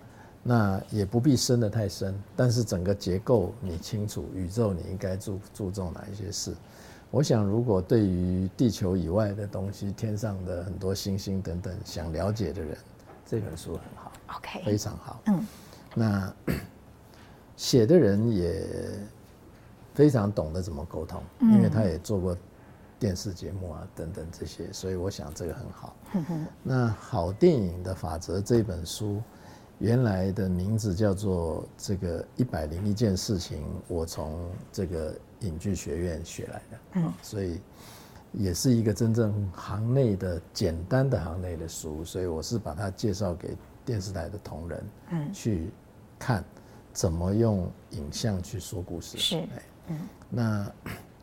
那也不必深得太深，但是整个结构你清楚，宇宙你应该注注重哪一些事？我想，如果对于地球以外的东西，天上的很多星星等等，想了解的人，这本书很好，OK，非常好，嗯，那 写的人也非常懂得怎么沟通，因为他也做过。电视节目啊，等等这些，所以我想这个很好。那好电影的法则这本书，原来的名字叫做这个一百零一件事情，我从这个影剧学院学来的。嗯，所以也是一个真正行内的简单的行内的书，所以我是把它介绍给电视台的同仁，嗯，去看怎么用影像去说故事。是，嗯，那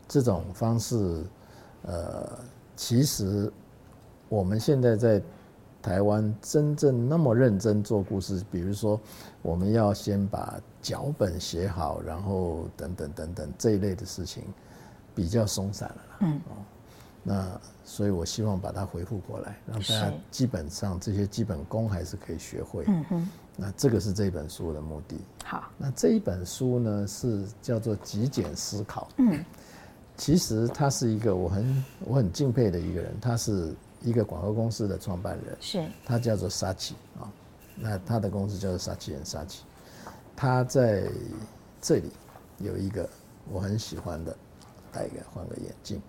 这种方式。呃，其实我们现在在台湾真正那么认真做故事，比如说我们要先把脚本写好，然后等等等等这一类的事情比较松散了啦。嗯。哦，那所以我希望把它恢复过来，让大家基本上这些基本功还是可以学会。嗯哼。那这个是这本书的目的。好。那这一本书呢是叫做极简思考。嗯。其实他是一个我很我很敬佩的一个人，他是一个广告公司的创办人，是，他叫做沙奇啊，那他的公司叫做沙奇人沙奇，他在这里有一个我很喜欢的，戴一个换个眼镜。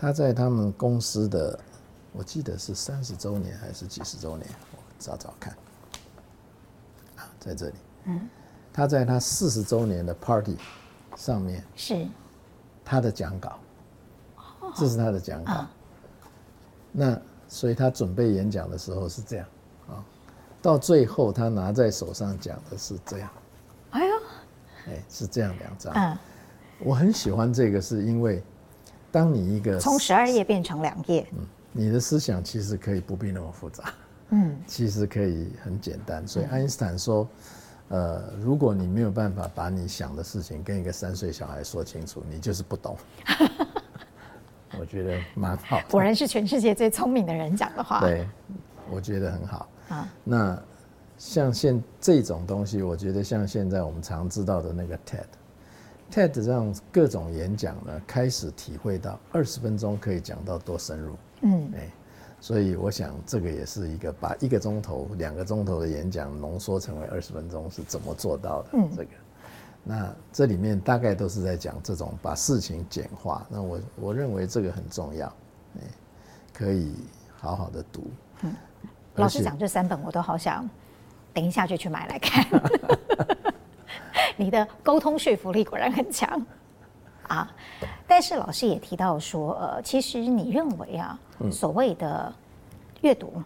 他在他们公司的，我记得是三十周年还是几十周年，我找找看。啊，在这里，嗯，他在他四十周年的 party 上面是他的讲稿，这是他的讲稿。那所以他准备演讲的时候是这样啊，到最后他拿在手上讲的是这样。哎呦，哎，是这样两张。嗯，我很喜欢这个，是因为。当你一个从十二页变成两页，嗯，你的思想其实可以不必那么复杂，嗯，其实可以很简单。所以爱因斯坦说，呃，如果你没有办法把你想的事情跟一个三岁小孩说清楚，你就是不懂。我觉得蛮好，果然是全世界最聪明的人讲的话。对，我觉得很好。啊，那像现这种东西，我觉得像现在我们常知道的那个 TED。TED 让各种演讲呢，开始体会到二十分钟可以讲到多深入，嗯，哎，所以我想这个也是一个把一个钟头、两个钟头的演讲浓缩成为二十分钟是怎么做到的？嗯，这个，那这里面大概都是在讲这种把事情简化。那我我认为这个很重要，哎，可以好好的读。嗯，老师讲这三本我都好想，等一下就去买来看。你的沟通说服力果然很强，啊！但是老师也提到说，呃，其实你认为啊，所谓的阅读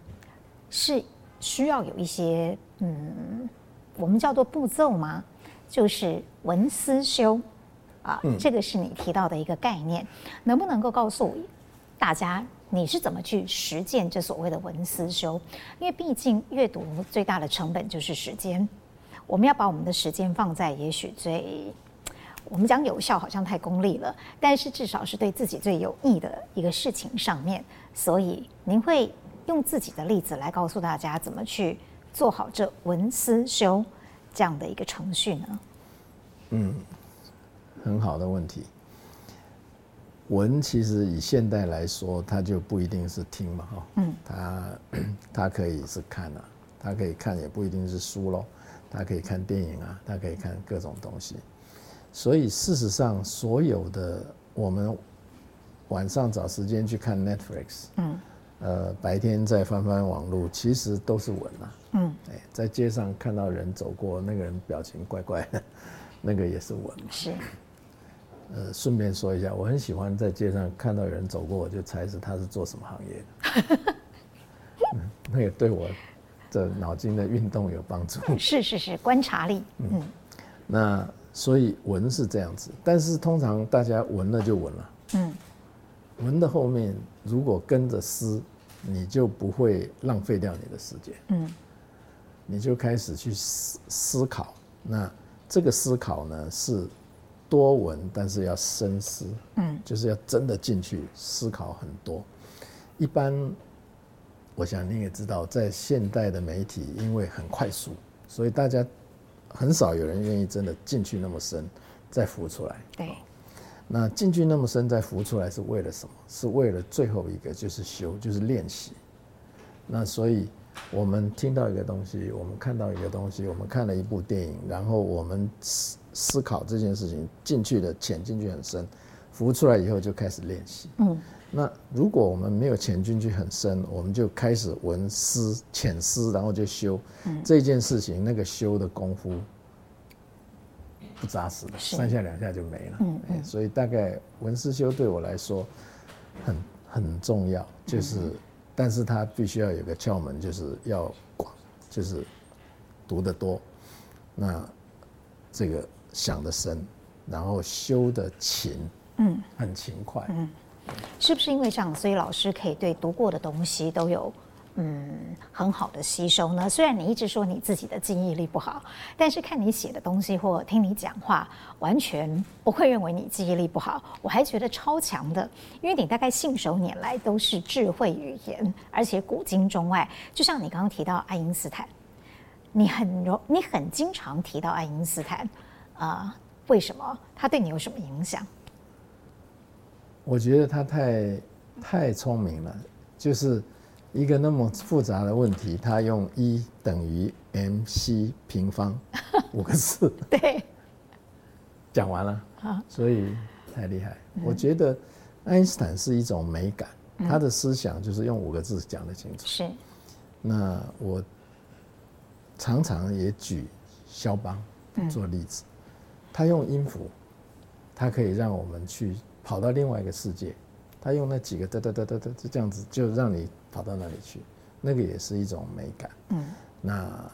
是需要有一些嗯，我们叫做步骤吗？就是文思修啊，这个是你提到的一个概念，能不能够告诉大家你是怎么去实践这所谓的文思修？因为毕竟阅读最大的成本就是时间。我们要把我们的时间放在也许最，我们讲有效好像太功利了，但是至少是对自己最有益的一个事情上面。所以您会用自己的例子来告诉大家怎么去做好这文思修这样的一个程序呢？嗯，很好的问题。文其实以现代来说，它就不一定是听嘛，哈，嗯，它 它可以是看啊，它可以看也不一定是书喽。它可以看电影啊，它可以看各种东西，所以事实上，所有的我们晚上找时间去看 Netflix，嗯，呃，白天再翻翻网络，其实都是文啊，嗯，哎，在街上看到人走过，那个人表情怪怪的，那个也是文嘛，是，呃，顺便说一下，我很喜欢在街上看到人走过，我就猜是他是做什么行业的，嗯，那个对我。的脑筋的运动有帮助，是是是，观察力。嗯，那所以文是这样子，但是通常大家文了就文了。嗯，文的后面如果跟着思，你就不会浪费掉你的时间。嗯，你就开始去思思考。那这个思考呢是多闻，但是要深思。嗯，就是要真的进去思考很多。一般。我想你也知道，在现代的媒体，因为很快速，所以大家很少有人愿意真的进去那么深，再浮出来。对。那进去那么深再浮出来是为了什么？是为了最后一个就是修，就是练习。那所以我们听到一个东西，我们看到一个东西，我们看了一部电影，然后我们思思考这件事情进去的潜进去很深，浮出来以后就开始练习。嗯。那如果我们没有潜进去很深，我们就开始闻思浅思，然后就修、嗯、这件事情，那个修的功夫不扎实的，三下两下就没了。嗯嗯、所以大概文思修对我来说很很重要，就是，嗯、但是它必须要有个窍门，就是要广，就是读得多，那这个想得深，然后修的勤，嗯，很勤快，嗯。是不是因为这样，所以老师可以对读过的东西都有嗯很好的吸收呢？虽然你一直说你自己的记忆力不好，但是看你写的东西或听你讲话，完全不会认为你记忆力不好，我还觉得超强的，因为你大概信手拈来都是智慧语言，而且古今中外，就像你刚刚提到爱因斯坦，你很容你很经常提到爱因斯坦，啊、呃，为什么？他对你有什么影响？我觉得他太太聪明了，就是一个那么复杂的问题，他用 E 等于 mc 平方 五个字，对，讲完了，所以太厉害。我觉得爱因斯坦是一种美感，他的思想就是用五个字讲得清楚。是，那我常常也举肖邦做例子，他用音符，他可以让我们去。跑到另外一个世界，他用那几个哒哒哒哒哒，就这样子就让你跑到那里去，那个也是一种美感。嗯，那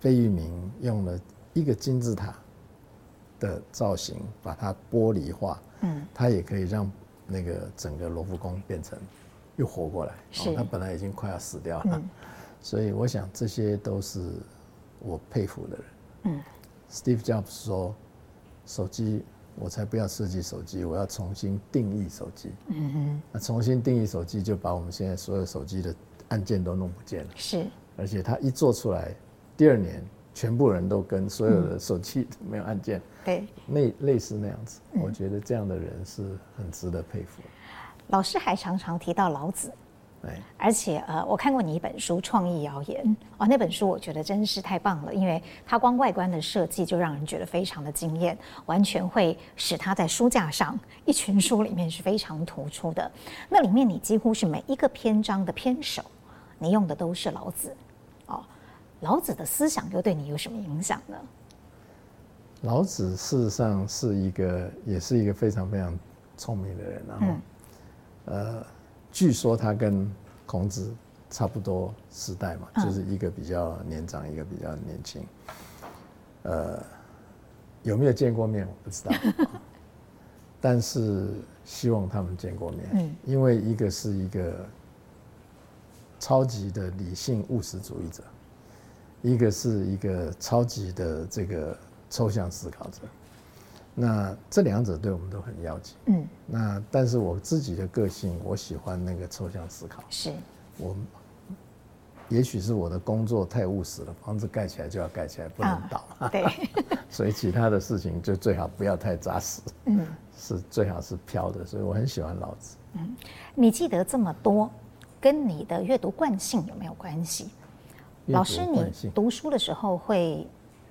贝聿铭用了一个金字塔的造型，把它玻璃化，嗯，他也可以让那个整个罗浮宫变成又活过来。是，他本来已经快要死掉了，嗯，所以我想这些都是我佩服的人。嗯，Steve Jobs 说，手机。我才不要设计手机，我要重新定义手机。嗯哼，那重新定义手机，就把我们现在所有手机的按键都弄不见了。是，而且他一做出来，第二年全部人都跟所有的手机没有按键。对，类类似那样子，我觉得这样的人是很值得佩服。老师还常常提到老子。而且呃，我看过你一本书《创意谣言》哦，那本书我觉得真是太棒了，因为它光外观的设计就让人觉得非常的惊艳，完全会使它在书架上一群书里面是非常突出的。那里面你几乎是每一个篇章的篇首，你用的都是老子哦。老子的思想又对你有什么影响呢？老子事实上是一个，也是一个非常非常聪明的人，然后、嗯、呃。据说他跟孔子差不多时代嘛，就是一个比较年长，一个比较年轻。呃，有没有见过面我不知道，但是希望他们见过面，因为一个是一个超级的理性务实主义者，一个是一个超级的这个抽象思考者。那这两者对我们都很要紧。嗯，那但是我自己的个性，我喜欢那个抽象思考。是，我也许是我的工作太务实了，房子盖起来就要盖起来，不能倒。啊、对，所以其他的事情就最好不要太扎实。嗯，是最好是飘的，所以我很喜欢老子。嗯，你记得这么多，跟你的阅读惯性有没有关系？老师，你读书的时候会？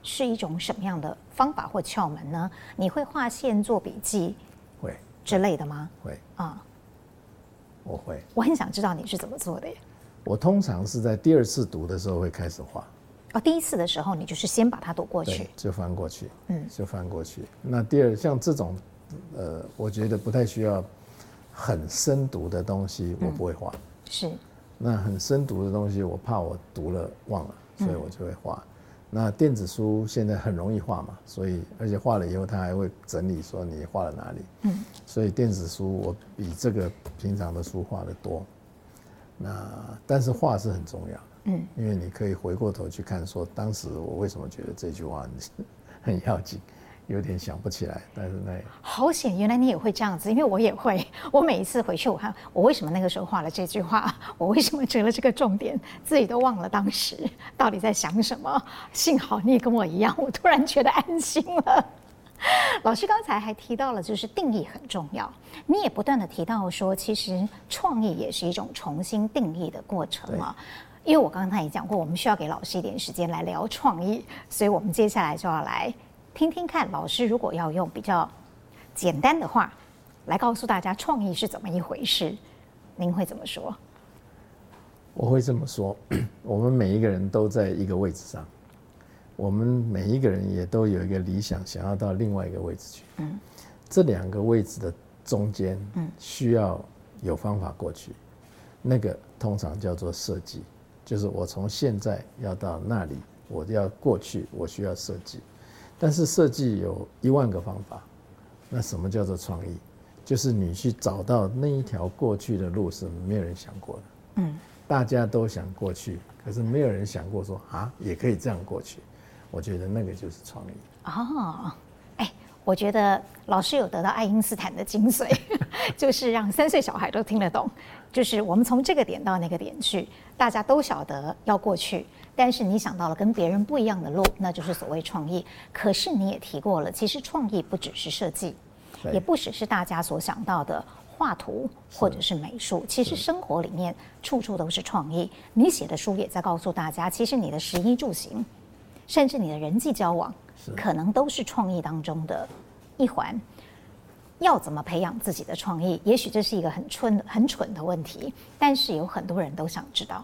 是一种什么样的方法或窍门呢？你会画线、做笔记，会之类的吗？会啊，我会。我很想知道你是怎么做的耶。我通常是在第二次读的时候会开始画。哦，第一次的时候你就是先把它读过去，就翻过去，嗯，就翻过去。那第二像这种，呃，我觉得不太需要很深读的东西，我不会画。是。那很深读的东西，我怕我读了忘了，所以我就会画。那电子书现在很容易画嘛，所以而且画了以后，他还会整理说你画了哪里。嗯，所以电子书我比这个平常的书画的多。那但是画是很重要的，嗯，因为你可以回过头去看，说当时我为什么觉得这句话 很要紧。有点想不起来，但是那好险，原来你也会这样子，因为我也会。我每一次回去，我看我为什么那个时候画了这句话，我为什么折了这个重点，自己都忘了当时到底在想什么。幸好你也跟我一样，我突然觉得安心了。老师刚才还提到了，就是定义很重要。你也不断的提到说，其实创意也是一种重新定义的过程嘛。因为我刚才也讲过，我们需要给老师一点时间来聊创意，所以我们接下来就要来。听听看，老师如果要用比较简单的话来告诉大家创意是怎么一回事，您会怎么说？我会这么说：我们每一个人都在一个位置上，我们每一个人也都有一个理想，想要到另外一个位置去。嗯，这两个位置的中间，嗯，需要有方法过去。那个通常叫做设计，就是我从现在要到那里，我要过去，我需要设计。但是设计有一万个方法，那什么叫做创意？就是你去找到那一条过去的路是没有人想过的。嗯，大家都想过去，可是没有人想过说啊，也可以这样过去。我觉得那个就是创意。哦，哎，我觉得老师有得到爱因斯坦的精髓，就是让三岁小孩都听得懂。就是我们从这个点到那个点去，大家都晓得要过去，但是你想到了跟别人不一样的路，那就是所谓创意。可是你也提过了，其实创意不只是设计，也不只是大家所想到的。画图或者是美术，其实生活里面处处都是创意。你写的书也在告诉大家，其实你的食衣住行，甚至你的人际交往，可能都是创意当中的一环。要怎么培养自己的创意？也许这是一个很蠢、很蠢的问题，但是有很多人都想知道。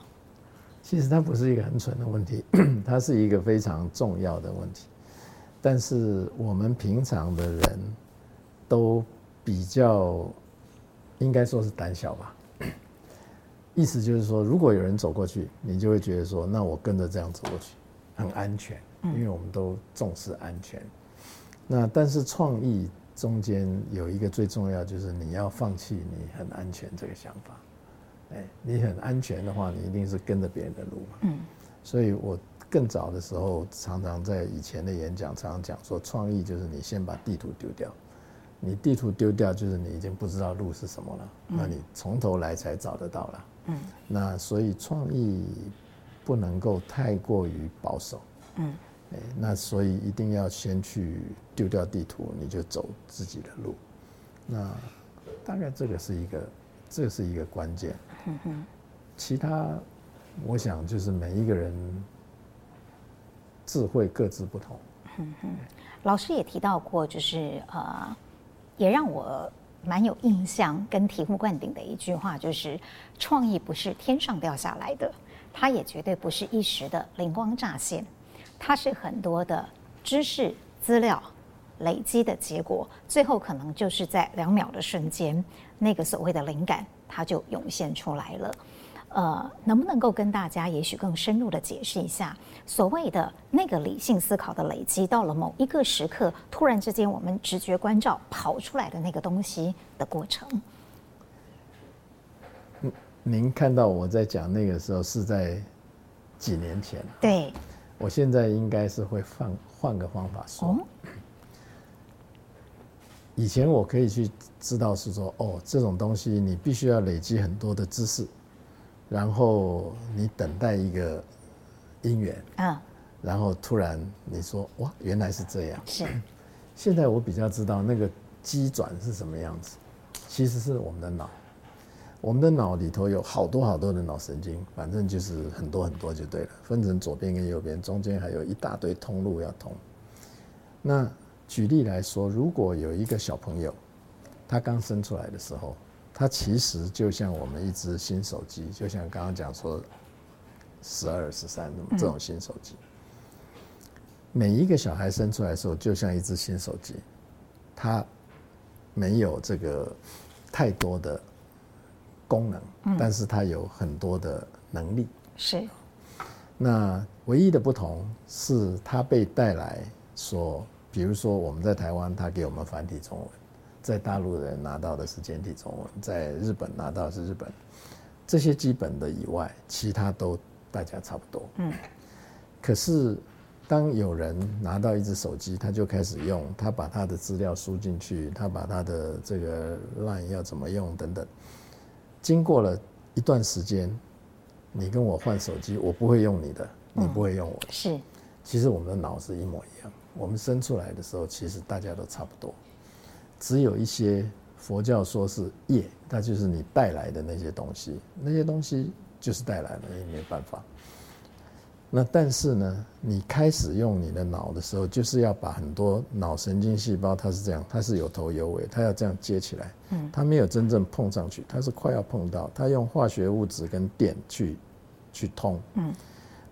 其实它不是一个很蠢的问题，它是一个非常重要的问题。但是我们平常的人都比较。应该说是胆小吧，意思就是说，如果有人走过去，你就会觉得说，那我跟着这样走过去，很安全，因为我们都重视安全。那但是创意中间有一个最重要，就是你要放弃你很安全这个想法。哎，你很安全的话，你一定是跟着别人的路嘛。嗯。所以我更早的时候，常常在以前的演讲，常常讲说，创意就是你先把地图丢掉。你地图丢掉，就是你已经不知道路是什么了。嗯、那你从头来才找得到了。嗯，那所以创意不能够太过于保守。嗯，哎，那所以一定要先去丢掉地图，你就走自己的路。那大概这个是一个，这是一个关键。其他我想就是每一个人智慧各自不同。老师也提到过，就是呃。也让我蛮有印象跟醍醐灌顶的一句话，就是创意不是天上掉下来的，它也绝对不是一时的灵光乍现，它是很多的知识资料累积的结果，最后可能就是在两秒的瞬间，那个所谓的灵感它就涌现出来了。呃，能不能够跟大家也许更深入的解释一下，所谓的那个理性思考的累积，到了某一个时刻，突然之间我们直觉关照跑出来的那个东西的过程？您看到我在讲那个时候是在几年前？对，我现在应该是会换换个方法说。哦，以前我可以去知道是说，哦，这种东西你必须要累积很多的知识。然后你等待一个因缘，啊，然后突然你说哇，原来是这样。是，现在我比较知道那个机转是什么样子，其实是我们的脑，我们的脑里头有好多好多的脑神经，反正就是很多很多就对了，分成左边跟右边，中间还有一大堆通路要通。那举例来说，如果有一个小朋友，他刚生出来的时候。他其实就像我们一只新手机，就像刚刚讲说十二、十三这种新手机。每一个小孩生出来的时候，就像一只新手机，它没有这个太多的功能，但是它有很多的能力。是。那唯一的不同是，它被带来说，比如说我们在台湾，他给我们繁体中文。在大陆的人拿到的是简体中文，在日本拿到的是日本，这些基本的以外，其他都大家差不多。嗯。可是，当有人拿到一只手机，他就开始用，他把他的资料输进去，他把他的这个 line 要怎么用等等。经过了一段时间，你跟我换手机，我不会用你的，你不会用我的。是。其实我们的脑是一模一样，我们生出来的时候，其实大家都差不多。只有一些佛教说是业，那就是你带来的那些东西，那些东西就是带来的，也没办法。那但是呢，你开始用你的脑的时候，就是要把很多脑神经细胞，它是这样，它是有头有尾，它要这样接起来。嗯，它没有真正碰上去，它是快要碰到，它用化学物质跟电去去通。嗯。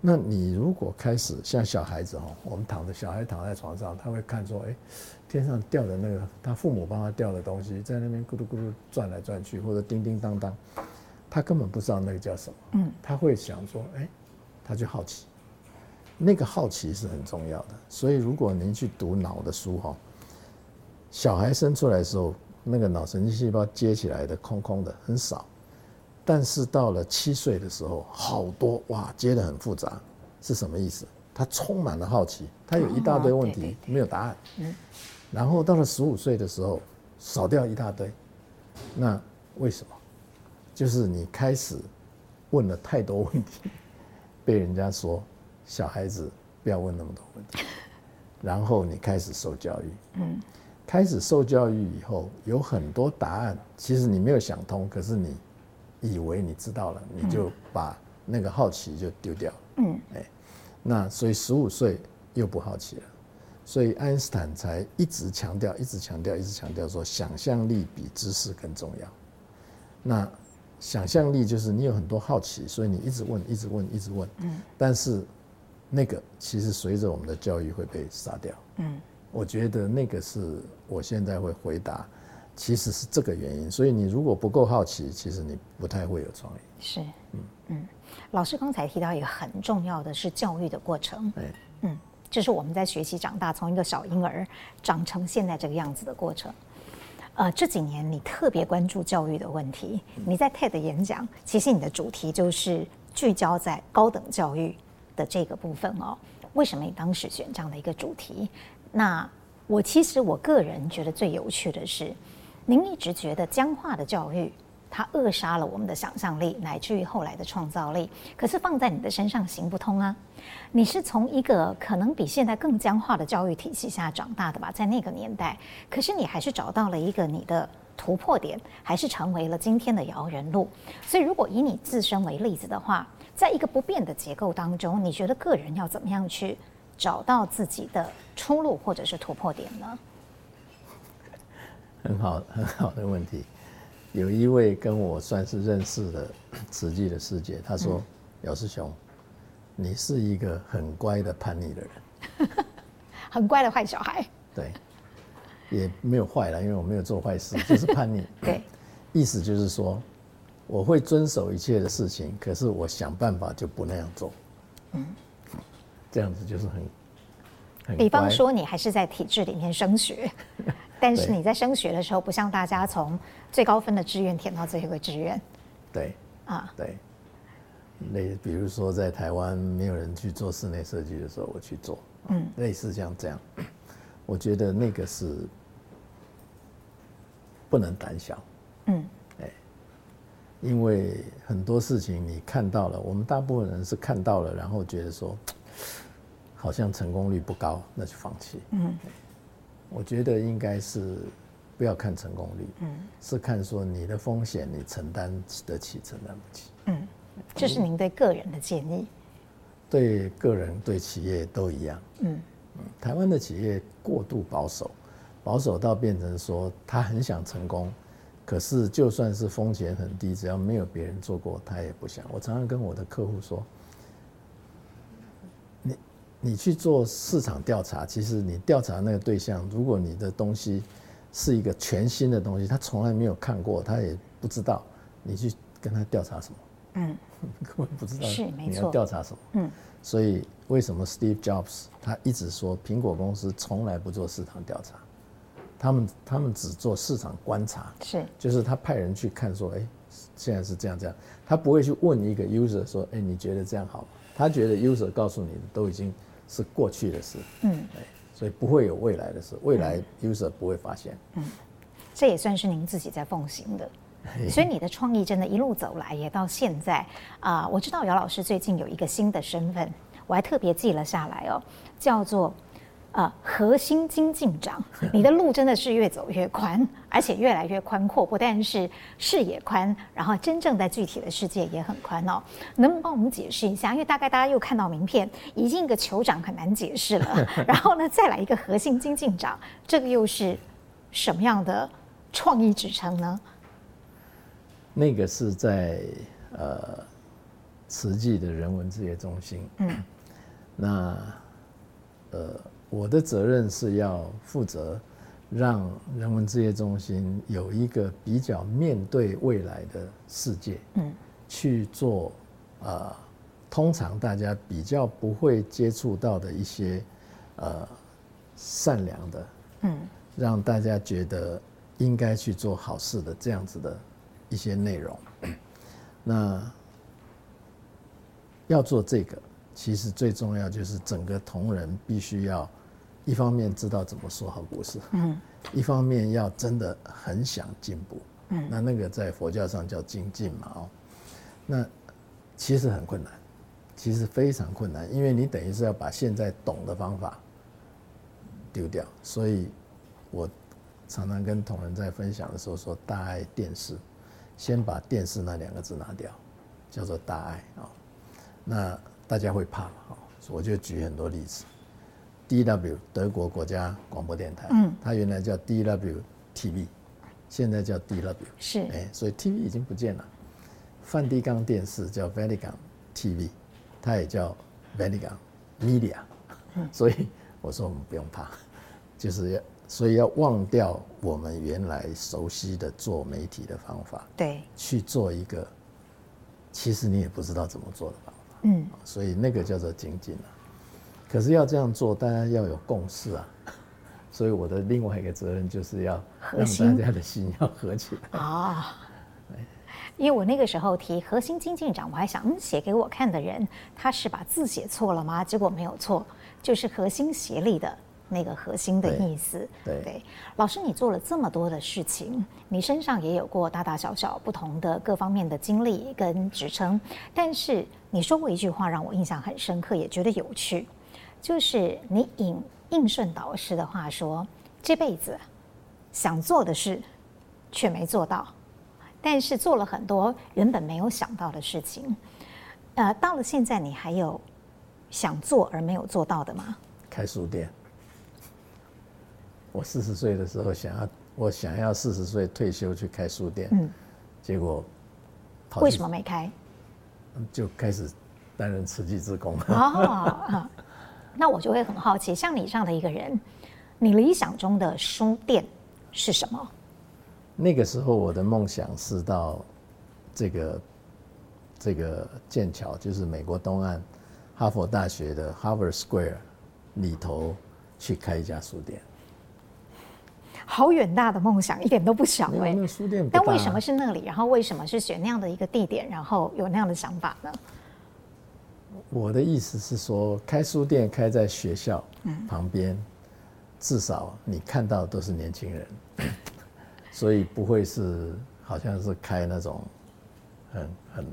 那你如果开始像小孩子哦，我们躺着，小孩躺在床上，他会看说，哎，天上掉的那个，他父母帮他掉的东西，在那边咕噜咕噜转来转去，或者叮叮当当，他根本不知道那个叫什么。他会想说，哎，他就好奇，那个好奇是很重要的。所以如果您去读脑的书哈，小孩生出来的时候，那个脑神经细胞接起来的空空的很少，但是到了七岁的时候，好多哇，接的很复杂，是什么意思？他充满了好奇，他有一大堆问题没有答案。嗯，然后到了十五岁的时候，少掉一大堆。那为什么？就是你开始问了太多问题，被人家说小孩子不要问那么多问题。然后你开始受教育，嗯，开始受教育以后，有很多答案，其实你没有想通，可是你以为你知道了，你就把那个好奇就丢掉了，嗯，哎，那所以十五岁又不好奇了，所以爱因斯坦才一直强调，一直强调，一直强调说，想象力比知识更重要。那想象力就是你有很多好奇，所以你一直问，一直问，一直问，嗯，但是。那个其实随着我们的教育会被杀掉。嗯，我觉得那个是我现在会回答，其实是这个原因。所以你如果不够好奇，其实你不太会有创意。是，嗯嗯。老师刚才提到一个很重要的是教育的过程。对，嗯，就是我们在学习长大，从一个小婴儿长成现在这个样子的过程。呃，这几年你特别关注教育的问题。你在 TED 演讲，其实你的主题就是聚焦在高等教育。的这个部分哦，为什么你当时选这样的一个主题？那我其实我个人觉得最有趣的是，您一直觉得僵化的教育它扼杀了我们的想象力，乃至于后来的创造力。可是放在你的身上行不通啊！你是从一个可能比现在更僵化的教育体系下长大的吧？在那个年代，可是你还是找到了一个你的突破点，还是成为了今天的摇人路。所以，如果以你自身为例子的话，在一个不变的结构当中，你觉得个人要怎么样去找到自己的出路或者是突破点呢？很好，很好的问题。有一位跟我算是认识的 慈济的师姐，她说：“姚师兄，你是一个很乖的叛逆的人，很乖的坏小孩。”对，也没有坏了，因为我没有做坏事，就是叛逆。对，意思就是说。我会遵守一切的事情，可是我想办法就不那样做。嗯，这样子就是，很比方说，你还是在体制里面升学，但是你在升学的时候，不像大家从最高分的志愿填到最后一个志愿。对。啊。对。类比如说，在台湾没有人去做室内设计的时候，我去做。嗯。类似像这样，我觉得那个是不能胆小。嗯。因为很多事情你看到了，我们大部分人是看到了，然后觉得说，好像成功率不高，那就放弃。嗯，我觉得应该是不要看成功率，嗯，是看说你的风险你承担得起，承担不起。嗯，这是您对个人的建议。对个人对企业都一样。嗯嗯，台湾的企业过度保守，保守到变成说他很想成功。可是，就算是风险很低，只要没有别人做过，他也不想。我常常跟我的客户说：“你你去做市场调查，其实你调查那个对象，如果你的东西是一个全新的东西，他从来没有看过，他也不知道，你去跟他调查什么？嗯，根本不知道你要调查什么。嗯，所以为什么 Steve Jobs 他一直说苹果公司从来不做市场调查？他们他们只做市场观察，是，就是他派人去看，说，哎，现在是这样这样，他不会去问一个 user 说，哎，你觉得这样好吗？他觉得 user 告诉你的都已经是过去的事，嗯，所以不会有未来的事，未来 user 不会发现，嗯，这也算是您自己在奉行的，所以你的创意真的一路走来也到现在啊，我知道姚老师最近有一个新的身份，我还特别记了下来哦，叫做。啊，核心精进长，你的路真的是越走越宽，而且越来越宽阔。不但是视野宽，然后真正在具体的世界也很宽哦。能不能帮我们解释一下？因为大概大家又看到名片，已经一个酋长很难解释了。然后呢，再来一个核心精进长，这个又是什么样的创意支撑呢？那个是在呃，慈济的人文志业中心。嗯，那呃。我的责任是要负责，让人文置业中心有一个比较面对未来的世界，嗯，去做呃，通常大家比较不会接触到的一些呃善良的，嗯，让大家觉得应该去做好事的这样子的一些内容。那要做这个，其实最重要就是整个同仁必须要一方面知道怎么说好故事，嗯，一方面要真的很想进步，嗯，那那个在佛教上叫精进嘛，哦，那其实很困难，其实非常困难，因为你等于是要把现在懂的方法丢掉，所以我常常跟同仁在分享的时候说，大爱电视，先把电视那两个字拿掉，叫做大爱啊，那大家会怕嘛，我就举很多例子。DW 德国国家广播电台，嗯，它原来叫 DW TV，现在叫 DW，是，哎，所以 TV 已经不见了。梵蒂冈电视叫 Vatican TV，它也叫 Vatican Media，所以我说我们不用怕，就是要，所以要忘掉我们原来熟悉的做媒体的方法，对，去做一个其实你也不知道怎么做的方法，嗯，所以那个叫做精进了。可是要这样做，大家要有共识啊，所以我的另外一个责任就是要让大家的心要合起来啊。因为我那个时候提核心经济长，我还想，嗯，写给我看的人他是把字写错了吗？结果没有错，就是核心协力的那个核心的意思。对，对，老师，你做了这么多的事情，你身上也有过大大小小不同的各方面的经历跟职称，但是你说过一句话让我印象很深刻，也觉得有趣。就是你引应顺导师的话说，这辈子想做的事却没做到，但是做了很多原本没有想到的事情。呃，到了现在，你还有想做而没有做到的吗？开书店。我四十岁的时候想要，我想要四十岁退休去开书店，嗯，结果为什么没开？就开始担任慈济志工。哦。那我就会很好奇，像你这样的一个人，你理想中的书店是什么？那个时候我的梦想是到这个这个剑桥，就是美国东岸哈佛大学的 Harvard Square 里头去开一家书店。好远大的梦想，一点都不小哎、欸。那书店，但为什么是那里？然后为什么是选那样的一个地点？然后有那样的想法呢？我的意思是说，开书店开在学校旁边，至少你看到的都是年轻人，所以不会是好像是开那种很很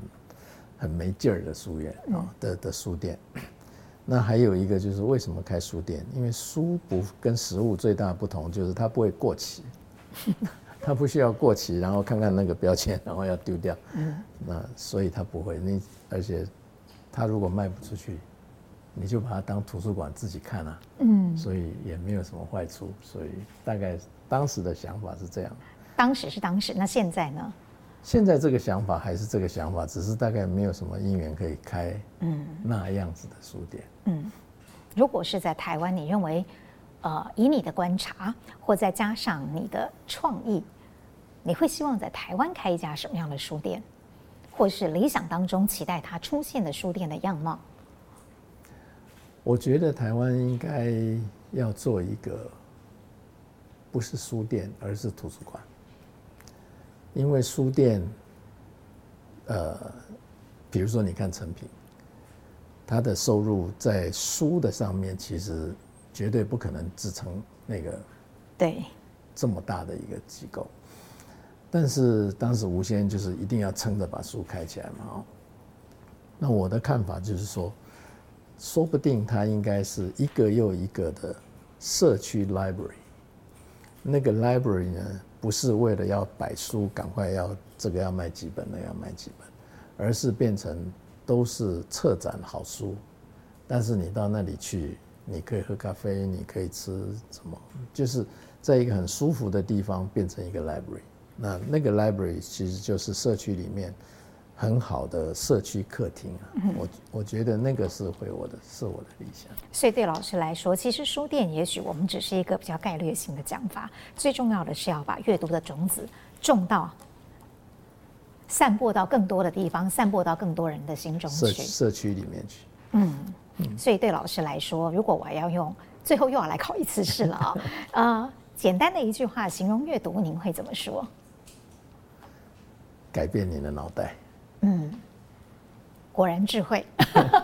很没劲儿的书院啊的的书店。那还有一个就是为什么开书店？因为书不跟食物最大的不同就是它不会过期，它不需要过期，然后看看那个标签，然后要丢掉。那所以它不会，你而且。他如果卖不出去，你就把它当图书馆自己看啊。嗯，所以也没有什么坏处。所以大概当时的想法是这样。当时是当时，那现在呢？现在这个想法还是这个想法，只是大概没有什么因缘可以开嗯那样子的书店。嗯，如果是在台湾，你认为呃以你的观察，或再加上你的创意，你会希望在台湾开一家什么样的书店？或是理想当中期待它出现的书店的样貌，我觉得台湾应该要做一个，不是书店，而是图书馆。因为书店，呃，比如说你看成品，它的收入在书的上面，其实绝对不可能支撑那个对这么大的一个机构。但是当时吴先生就是一定要撑着把书开起来嘛，哦，那我的看法就是说，说不定他应该是一个又一个的社区 library，那个 library 呢，不是为了要摆书，赶快要这个要卖几本，那个要卖几本，而是变成都是策展好书，但是你到那里去，你可以喝咖啡，你可以吃什么，就是在一个很舒服的地方变成一个 library。那那个 library 其实就是社区里面很好的社区客厅啊，嗯、我我觉得那个是会我的是我的理想。所以对老师来说，其实书店也许我们只是一个比较概略性的讲法，最重要的是要把阅读的种子种到、散播到更多的地方，散播到更多人的心中去，社社区里面去。嗯嗯。所以对老师来说，如果我要用最后又要来考一次试了啊，呃，简单的一句话形容阅读，您会怎么说？改变你的脑袋，嗯，果然智慧。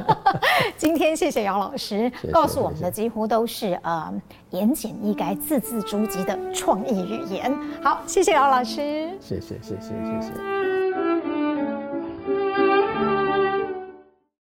今天谢谢姚老师，告诉我们的几乎都是呃言简意赅、字字珠玑的创意语言。好，谢谢姚老师。谢谢谢谢谢谢。